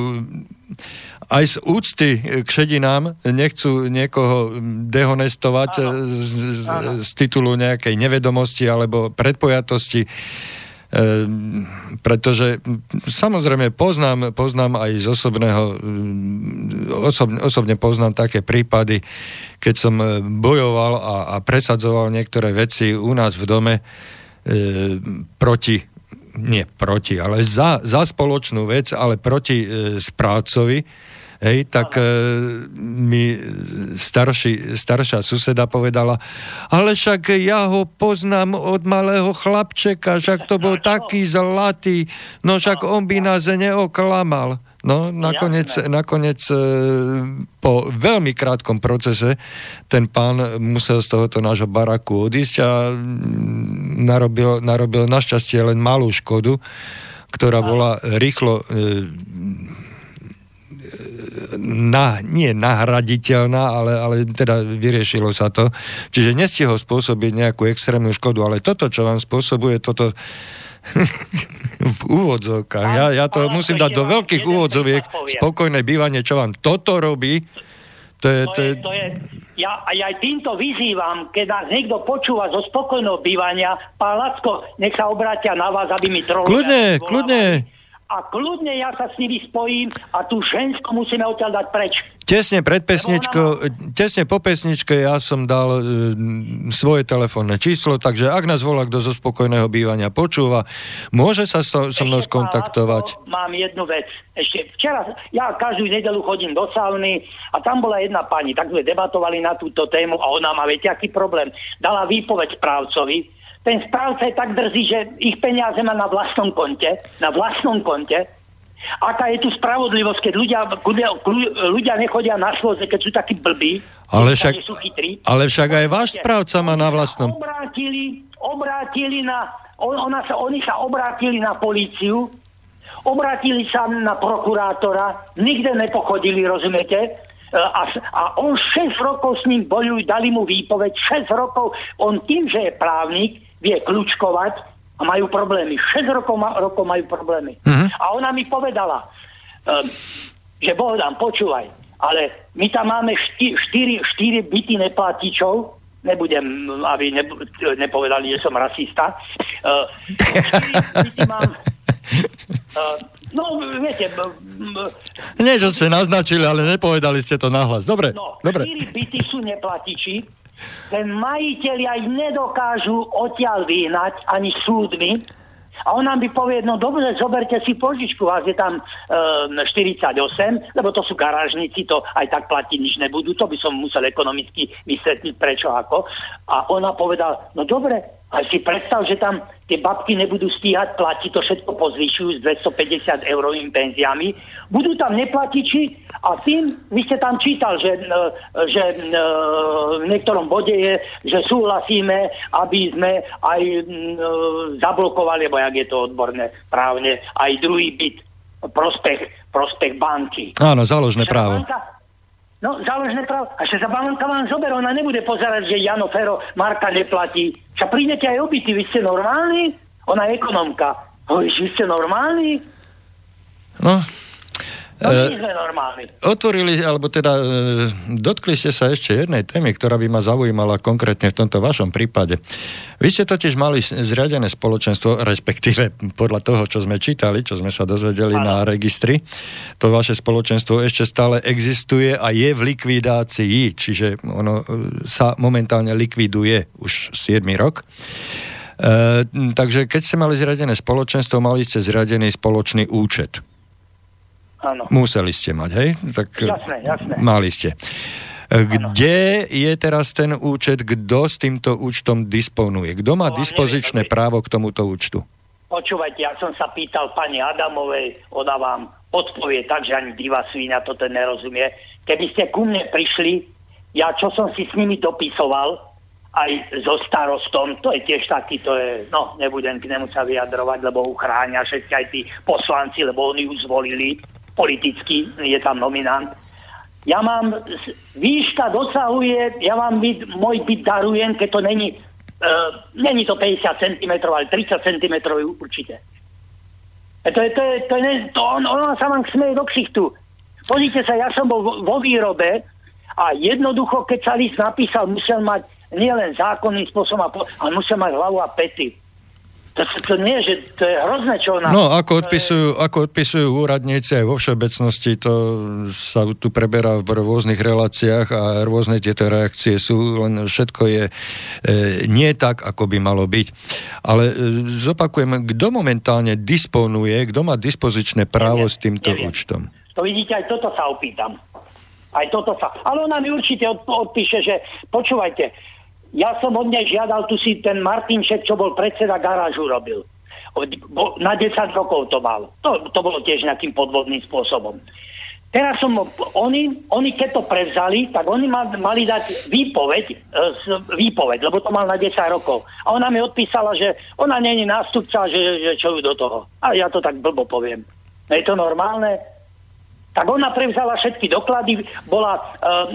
aj z úcty k šedinám nechcú niekoho dehonestovať z, z, z titulu nejakej nevedomosti alebo predpojatosti. Ehm, pretože samozrejme poznám, poznám aj z osobného, osobne, osobne poznám také prípady, keď som e, bojoval a, a presadzoval niektoré veci u nás v dome e, proti nie proti, ale za, za spoločnú vec, ale proti e, správcovi, hej, tak e, mi starší, staršia suseda povedala, ale však ja ho poznám od malého chlapčeka, však to bol taký zlatý, no však on by nás neoklamal. No, nakoniec, nakoniec e, po veľmi krátkom procese ten pán musel z tohoto nášho baraku odísť a mm, narobil, narobil našťastie len malú škodu, ktorá bola rýchlo e, na, nie nahraditeľná, ale, ale teda vyriešilo sa to. Čiže nestihol spôsobiť nejakú extrémnu škodu, ale toto, čo vám spôsobuje, toto v úvodzovkách. Ja, ja to musím dať do veľkých úvodzoviek spokojné bývanie, čo vám toto robí. To je, to je, to je, ja, ja aj týmto vyzývam, keď nás niekto počúva zo spokojného bývania, pán Lacko, nech sa obrátia na vás, aby mi troli. Kľudne, kľudne a kľudne ja sa s nimi spojím a tú ženskú musíme odtiaľ dať preč. Tesne pred pesničkou, má... tesne po pesničke ja som dal e, svoje telefónne číslo, takže ak nás volá kto zo spokojného bývania počúva, môže sa so, so mnou skontaktovať. Mám jednu vec. Ešte včera, ja každú nedelu chodím do sauny a tam bola jedna pani, tak sme debatovali na túto tému a ona má, viete, aký problém. Dala výpoveď správcovi, ten správca je tak drzý, že ich peniaze má na vlastnom konte, na vlastnom konte. Aká je tu spravodlivosť, keď ľudia, ľudia, ľudia nechodia na slze, keď sú takí blbí, ale však, sú chytrí. Ale však aj váš správca má na vlastnom. Obrátili, obrátili na, on, ona sa, oni sa obrátili na políciu, obrátili sa na prokurátora, nikde nepochodili, rozumiete? E, a, a on 6 rokov s ním bojujú, dali mu výpoveď, 6 rokov, on tým, že je právnik, vie kľúčkovať a majú problémy. 6 rokov, ma, rokov majú problémy. Uh-huh. A ona mi povedala, um, že Bohdám, počúvaj, ale my tam máme 4, 4 byty neplatičov, nebudem, aby ne, nepovedali, že som rasista. Uh, byty mám, uh, No, viete... Nie, že ste naznačili, ale nepovedali ste to nahlas. Dobre, no, dobre. 4 byty sú neplatiči, ten majiteľ aj nedokážu odtiaľ vyhnať ani súdmi. A on nám by povie, no dobre, zoberte si požičku, vás je tam e, 48, lebo to sú garážnici, to aj tak platiť nič nebudú, to by som musel ekonomicky vysvetliť prečo ako. A ona povedala, no dobre, a si predstav, že tam tie babky nebudú stíhať platiť, to všetko pozvyšujú s 250 eurovými penziami. Budú tam neplatiči a tým, vy ste tam čítal, že, e, že e, v niektorom bode je, že súhlasíme, aby sme aj e, zablokovali, lebo jak je to odborné právne, aj druhý byt prospech, prospech banky. Áno, záložné právo. Banka, No, záležné právo. A že sa banka vám zober, ona nebude pozerať, že Jano Fero Marka neplatí. Sa prídete aj obytí, vy ste normálni? Ona je ekonomka. Hovoríš, vy ste normálni? No, No, my sme normálni. Otvorili, alebo teda e, dotkli ste sa ešte jednej témy, ktorá by ma zaujímala konkrétne v tomto vašom prípade. Vy ste totiž mali zriadené spoločenstvo, respektíve podľa toho, čo sme čítali, čo sme sa dozvedeli ano. na registri, to vaše spoločenstvo ešte stále existuje a je v likvidácii, čiže ono e, sa momentálne likviduje už 7 rok. E, takže keď ste mali zriadené spoločenstvo, mali ste zriadený spoločný účet. Áno. Museli ste mať, hej? Tak jasné, jasné. Mali ste. Kde je teraz ten účet, kto s týmto účtom disponuje? Kto má dispozičné neviem, právo k tomuto účtu? Počúvajte, ja som sa pýtal pani Adamovej, ona vám odpovie tak, že ani diva svíňa toto nerozumie. Keby ste ku mne prišli, ja čo som si s nimi dopisoval, aj so starostom, to je tiež taký, to je, no, nebudem k nemu sa vyjadrovať, lebo uchráňa všetci aj tí poslanci, lebo oni ju zvolili politicky, je tam nominant. Ja mám, výška dosahuje, ja vám byt, môj byt darujem, keď to není, uh, není to 50 cm, ale 30 cm určite. E to je, to je, to je, to on, on sa vám smeje do ksichtu. Pozrite sa, ja som bol vo, vo výrobe a jednoducho, keď sa list napísal, musel mať nielen zákonným spôsobom, ale musel mať hlavu a pety. To, to, nie, že to je hrozné, čo ona... No, ako odpisujú, ako odpisujú úradníci aj vo všeobecnosti, to sa tu preberá v rôznych reláciách a rôzne tieto reakcie sú, len všetko je e, nie tak, ako by malo byť. Ale e, zopakujem, kto momentálne disponuje, kto má dispozičné právo neviem, s týmto neviem. účtom? To vidíte, aj toto sa opýtam. Aj toto sa... Ale ona mi určite odpíše, že počúvajte, ja som od nej žiadal, tu si ten Martinček, čo bol predseda garážu, robil. Na 10 rokov to mal. To, to bolo tiež nejakým podvodným spôsobom. Teraz som, oni, oni keď to prevzali, tak oni mali dať výpoveď, e, výpoveď, lebo to mal na 10 rokov. A ona mi odpísala, že ona není nástupca, že, že čo ju do toho. A ja to tak blbo poviem. Je to normálne? Tak ona prevzala všetky doklady, bola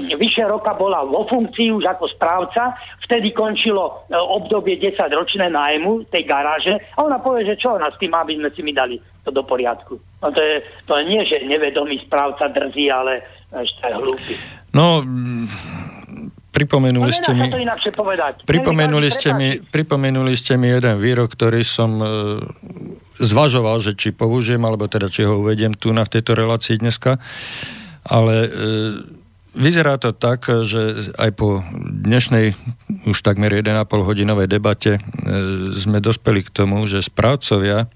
e, vyše roka bola vo funkcii už ako správca, vtedy končilo e, obdobie 10 ročné nájmu tej garáže a ona povie, že čo ona s tým, aby sme si mi dali to do poriadku. No to je, to je nie, že nevedomý správca drzí, ale ešte hlúpy. No, pripomenuli no, ste mi... Pripomenuli ste, mi, pripomenuli ste mi jeden výrok, ktorý som e, zvažoval, že či použijem, alebo teda či ho uvediem tu na v tejto relácii dneska. Ale e, vyzerá to tak, že aj po dnešnej už takmer 1,5 hodinovej debate e, sme dospeli k tomu, že správcovia e,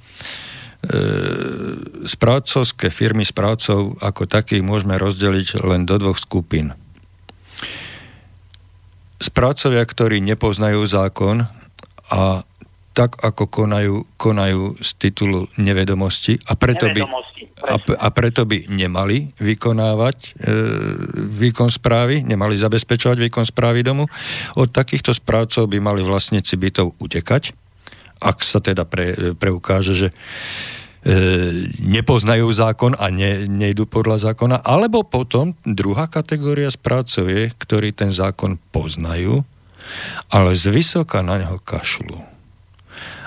správcovské firmy správcov ako takých môžeme rozdeliť len do dvoch skupín správcovia, ktorí nepoznajú zákon a tak, ako konajú, konajú z titulu nevedomosti a preto, nevedomosti, by, a, a preto by nemali vykonávať e, výkon správy, nemali zabezpečovať výkon správy domu. Od takýchto správcov by mali vlastníci bytov utekať, ak sa teda pre, preukáže, že E, nepoznajú zákon a ne, nejdu podľa zákona, alebo potom druhá kategória správcov je, ktorí ten zákon poznajú, ale z vysoka na neho kašľú.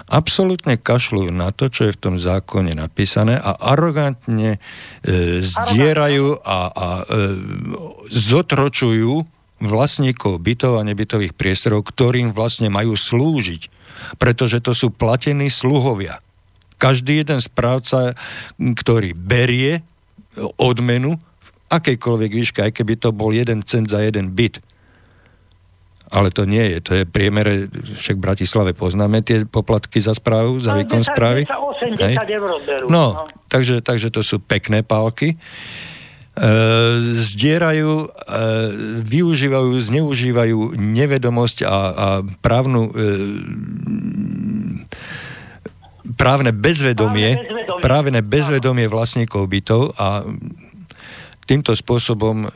Absolutne kašľujú na to, čo je v tom zákone napísané a arogantne e, zdierajú a, a e, zotročujú vlastníkov bytov a nebytových priestorov, ktorým vlastne majú slúžiť. Pretože to sú platení sluhovia každý jeden správca, ktorý berie odmenu v akejkoľvek výške, aj keby to bol jeden cent za jeden byt. Ale to nie je, to je priemere, však v Bratislave poznáme tie poplatky za správu, za výkon správy. 10, 10 eur berú. No, no. Takže, takže to sú pekné pálky. E, zdierajú, e, využívajú, zneužívajú nevedomosť a, a právnu e, právne bezvedomie, právne bezvedomie, právne bezvedomie vlastníkov bytov a týmto spôsobom e,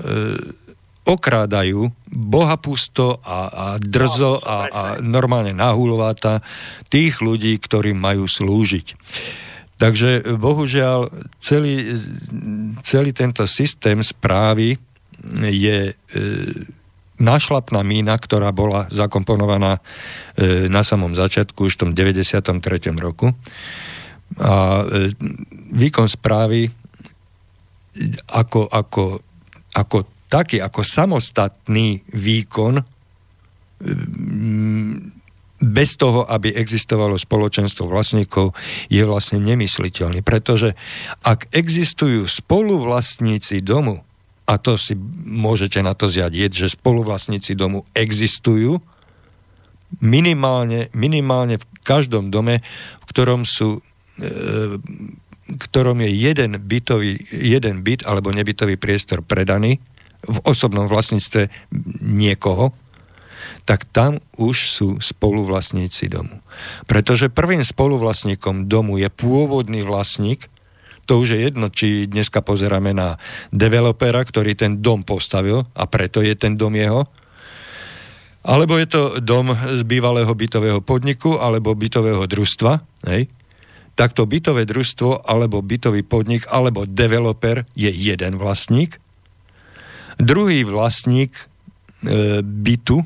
okrádajú bohapusto a, a drzo a, a normálne nahulováta tých ľudí, ktorí majú slúžiť. Takže bohužiaľ celý, celý tento systém správy je e, nášlapná mína, ktorá bola zakomponovaná e, na samom začiatku, už v tom 93. roku. A e, výkon správy ako, ako, ako taký, ako samostatný výkon bez toho, aby existovalo spoločenstvo vlastníkov, je vlastne nemysliteľný. Pretože ak existujú spoluvlastníci domu, a to si môžete na to zjadieť, že spoluvlastníci domu existujú minimálne, minimálne v každom dome, v ktorom sú e, ktorom je jeden, bytový, jeden byt alebo nebytový priestor predaný v osobnom vlastníctve niekoho, tak tam už sú spoluvlastníci domu. Pretože prvým spoluvlastníkom domu je pôvodný vlastník, to už je jedno, či dneska pozeráme na developera, ktorý ten dom postavil a preto je ten dom jeho, alebo je to dom z bývalého bytového podniku alebo bytového družstva, hej? tak to bytové družstvo alebo bytový podnik alebo developer je jeden vlastník. Druhý vlastník e, bytu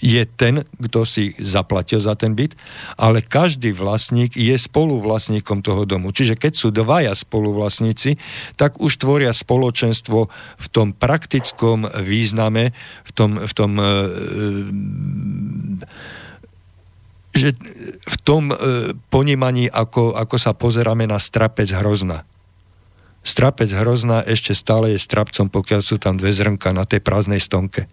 je ten, kto si zaplatil za ten byt, ale každý vlastník je spoluvlastníkom toho domu. Čiže keď sú dvaja spoluvlastníci, tak už tvoria spoločenstvo v tom praktickom význame, v tom, v tom e, že v tom e, ponímaní, ako, ako sa pozeráme na strapec hrozna. Strapec hrozna ešte stále je strapcom, pokiaľ sú tam dve zrnka na tej prázdnej stonke.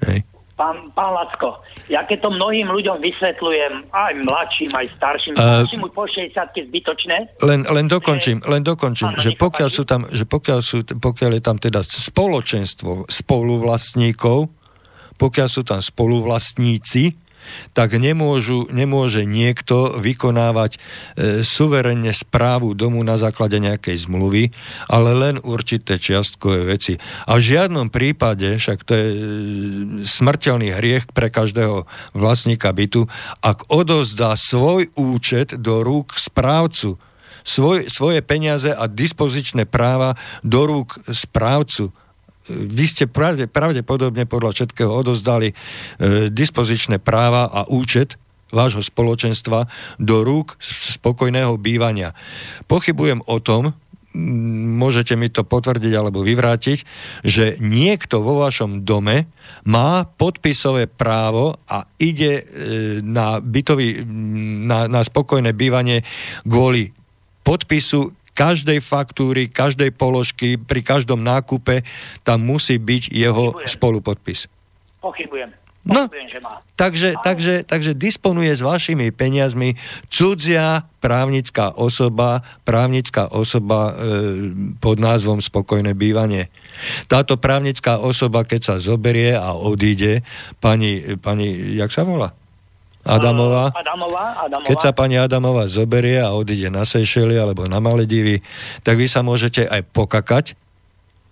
Hej. Pán, pán Lacko, ja keď to mnohým ľuďom vysvetľujem, aj mladším, aj starším, uh, starším po 60 zbytočné. Len, len dokončím, len dokončím, áno, že, pokiaľ sú tam, že pokiaľ, sú, pokiaľ je tam teda spoločenstvo spoluvlastníkov, pokiaľ sú tam spoluvlastníci, tak nemôžu, nemôže niekto vykonávať e, suverenne správu domu na základe nejakej zmluvy, ale len určité čiastkové veci. A v žiadnom prípade, však to je e, smrteľný hriech pre každého vlastníka bytu, ak odozdá svoj účet do rúk správcu, svoj, svoje peniaze a dispozičné práva do rúk správcu vy ste pravde, pravdepodobne podľa všetkého odozdali e, dispozičné práva a účet vášho spoločenstva do rúk spokojného bývania. Pochybujem o tom, môžete mi to potvrdiť alebo vyvrátiť, že niekto vo vašom dome má podpisové právo a ide e, na bytový, na, na spokojné bývanie kvôli podpisu každej faktúry, každej položky, pri každom nákupe tam musí byť jeho Pochybujem. spolupodpis. Pochybujem. No, takže, takže, takže disponuje s vašimi peniazmi cudzia právnická osoba, právnická osoba e, pod názvom spokojné bývanie. Táto právnická osoba, keď sa zoberie a odíde, pani, pani jak sa volá? Adamová. Adamová, Adamová. Keď sa pani Adamová zoberie a odíde na Seychely alebo na Maledivy, tak vy sa môžete aj pokakať,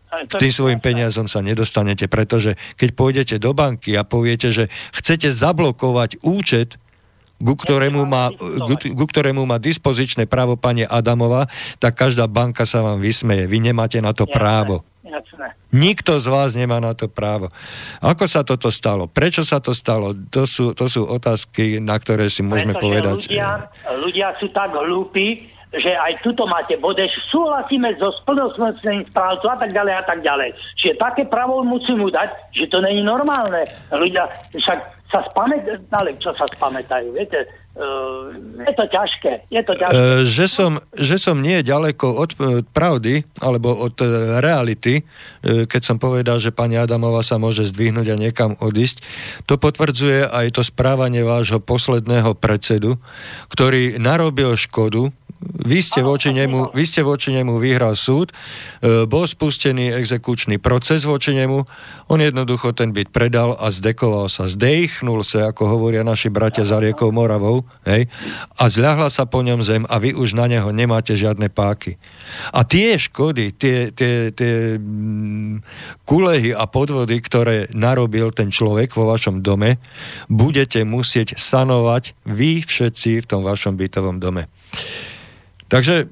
k tým svojim peniazom sa nedostanete, pretože keď pôjdete do banky a poviete, že chcete zablokovať účet, ku ktorému, má, ku, ku ktorému má dispozičné právo pani Adamova, tak každá banka sa vám vysmeje. Vy nemáte na to právo. Jasné. Nikto z vás nemá na to právo. Ako sa toto stalo? Prečo sa to stalo? To sú, to sú otázky, na ktoré si môžeme Pretože povedať. Ľudia, ľudia sú tak hlúpi, že aj tuto máte bodeš, súhlasíme so splnosmrtným správcom a tak ďalej a tak ďalej. Čiže také právo musím mu dať, že to není normálne. Ľudia však sa spamätajú, ale čo sa spamätajú, viete, Uh, je to ťažké. Je to ťažké. Uh, že, som, že som nie ďaleko od uh, pravdy, alebo od uh, reality, uh, keď som povedal, že pani Adamová sa môže zdvihnúť a niekam odísť, to potvrdzuje aj to správanie vášho posledného predsedu, ktorý narobil škodu vy ste, voči nemu, vy ste voči nemu vyhral súd, e, bol spustený exekučný proces voči nemu, on jednoducho ten byt predal a zdekoval sa, zdejchnul sa, ako hovoria naši bratia za riekou Moravou, hej, a zľahla sa po ňom zem a vy už na neho nemáte žiadne páky. A tie škody, tie, tie, tie mm, kulehy a podvody, ktoré narobil ten človek vo vašom dome, budete musieť sanovať vy všetci v tom vašom bytovom dome. Takže...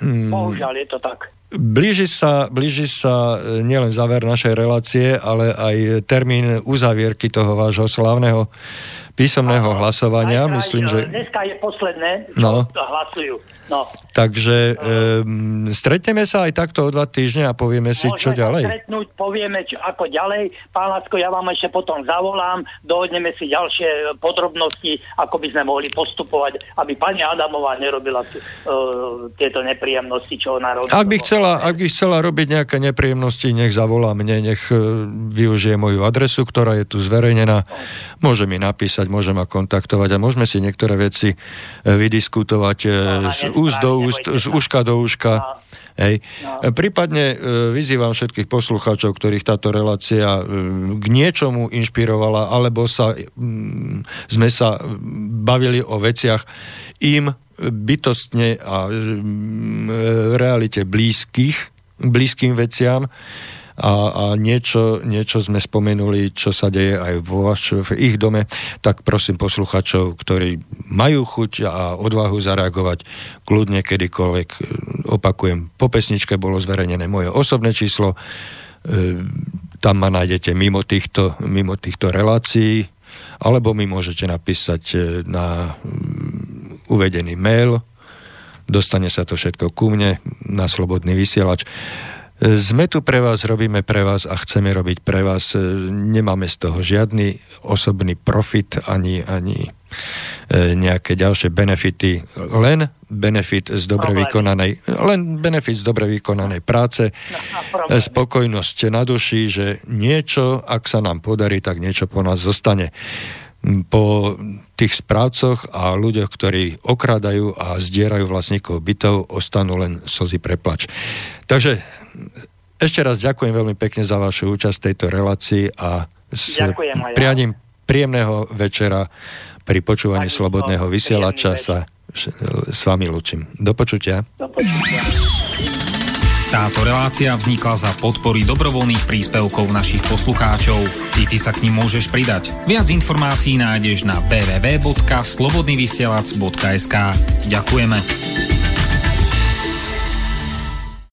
Hmm, Bohužiaľ, je to tak. Blíži sa, blíži sa e, nielen záver našej relácie, ale aj termín uzavierky toho vášho slávneho písomného hlasovania. Aj, Myslím, že... Dneska je posledné, no. hlasujú. No. Takže um, stretneme sa aj takto o dva týždne a povieme si, Môžeme čo ďalej. stretnúť, povieme, čo, ako ďalej. Pán Lacko, ja vám ešte potom zavolám, dohodneme si ďalšie podrobnosti, ako by sme mohli postupovať, aby pani Adamová nerobila uh, tieto nepríjemnosti, čo ona robí. Ak by, chcela, ak by chcela robiť nejaké nepríjemnosti, nech zavolá mne, nech uh, využije moju adresu, ktorá je tu zverejnená. Môže mi napísať, môže ma kontaktovať a môžeme si niektoré veci uh, vydiskutovať no, úst do úst, z uška do uška. No. Hej. No. Prípadne e, vyzývam všetkých poslucháčov, ktorých táto relácia k niečomu inšpirovala, alebo sa, sme sa bavili o veciach im bytostne a v realite blízkych, blízkym veciam a, a niečo, niečo sme spomenuli, čo sa deje aj vo vaš, v ich dome, tak prosím posluchačov, ktorí majú chuť a odvahu zareagovať kľudne kedykoľvek. Opakujem, po pesničke bolo zverejnené moje osobné číslo, e, tam ma nájdete mimo týchto, mimo týchto relácií, alebo mi môžete napísať e, na mm, uvedený mail, dostane sa to všetko ku mne na slobodný vysielač. Sme tu pre vás, robíme pre vás a chceme robiť pre vás. Nemáme z toho žiadny osobný profit ani, ani nejaké ďalšie benefity. Len benefit z dobre vykonanej, len benefit z dobre vykonanej práce, no, spokojnosť na duši, že niečo, ak sa nám podarí, tak niečo po nás zostane po tých správcoch a ľuďoch, ktorí okrádajú a zdierajú vlastníkov bytov, ostanú len slzy preplač. Takže ešte raz ďakujem veľmi pekne za vašu účasť v tejto relácii a s prianím príjemného večera pri počúvaní tak, Slobodného vysielača sa s vami lučím. Do počutia. Do počutia. Táto relácia vznikla za podpory dobrovoľných príspevkov našich poslucháčov. I ty sa k ním môžeš pridať. Viac informácií nájdeš na www.slobodnyvysielac.sk Ďakujeme.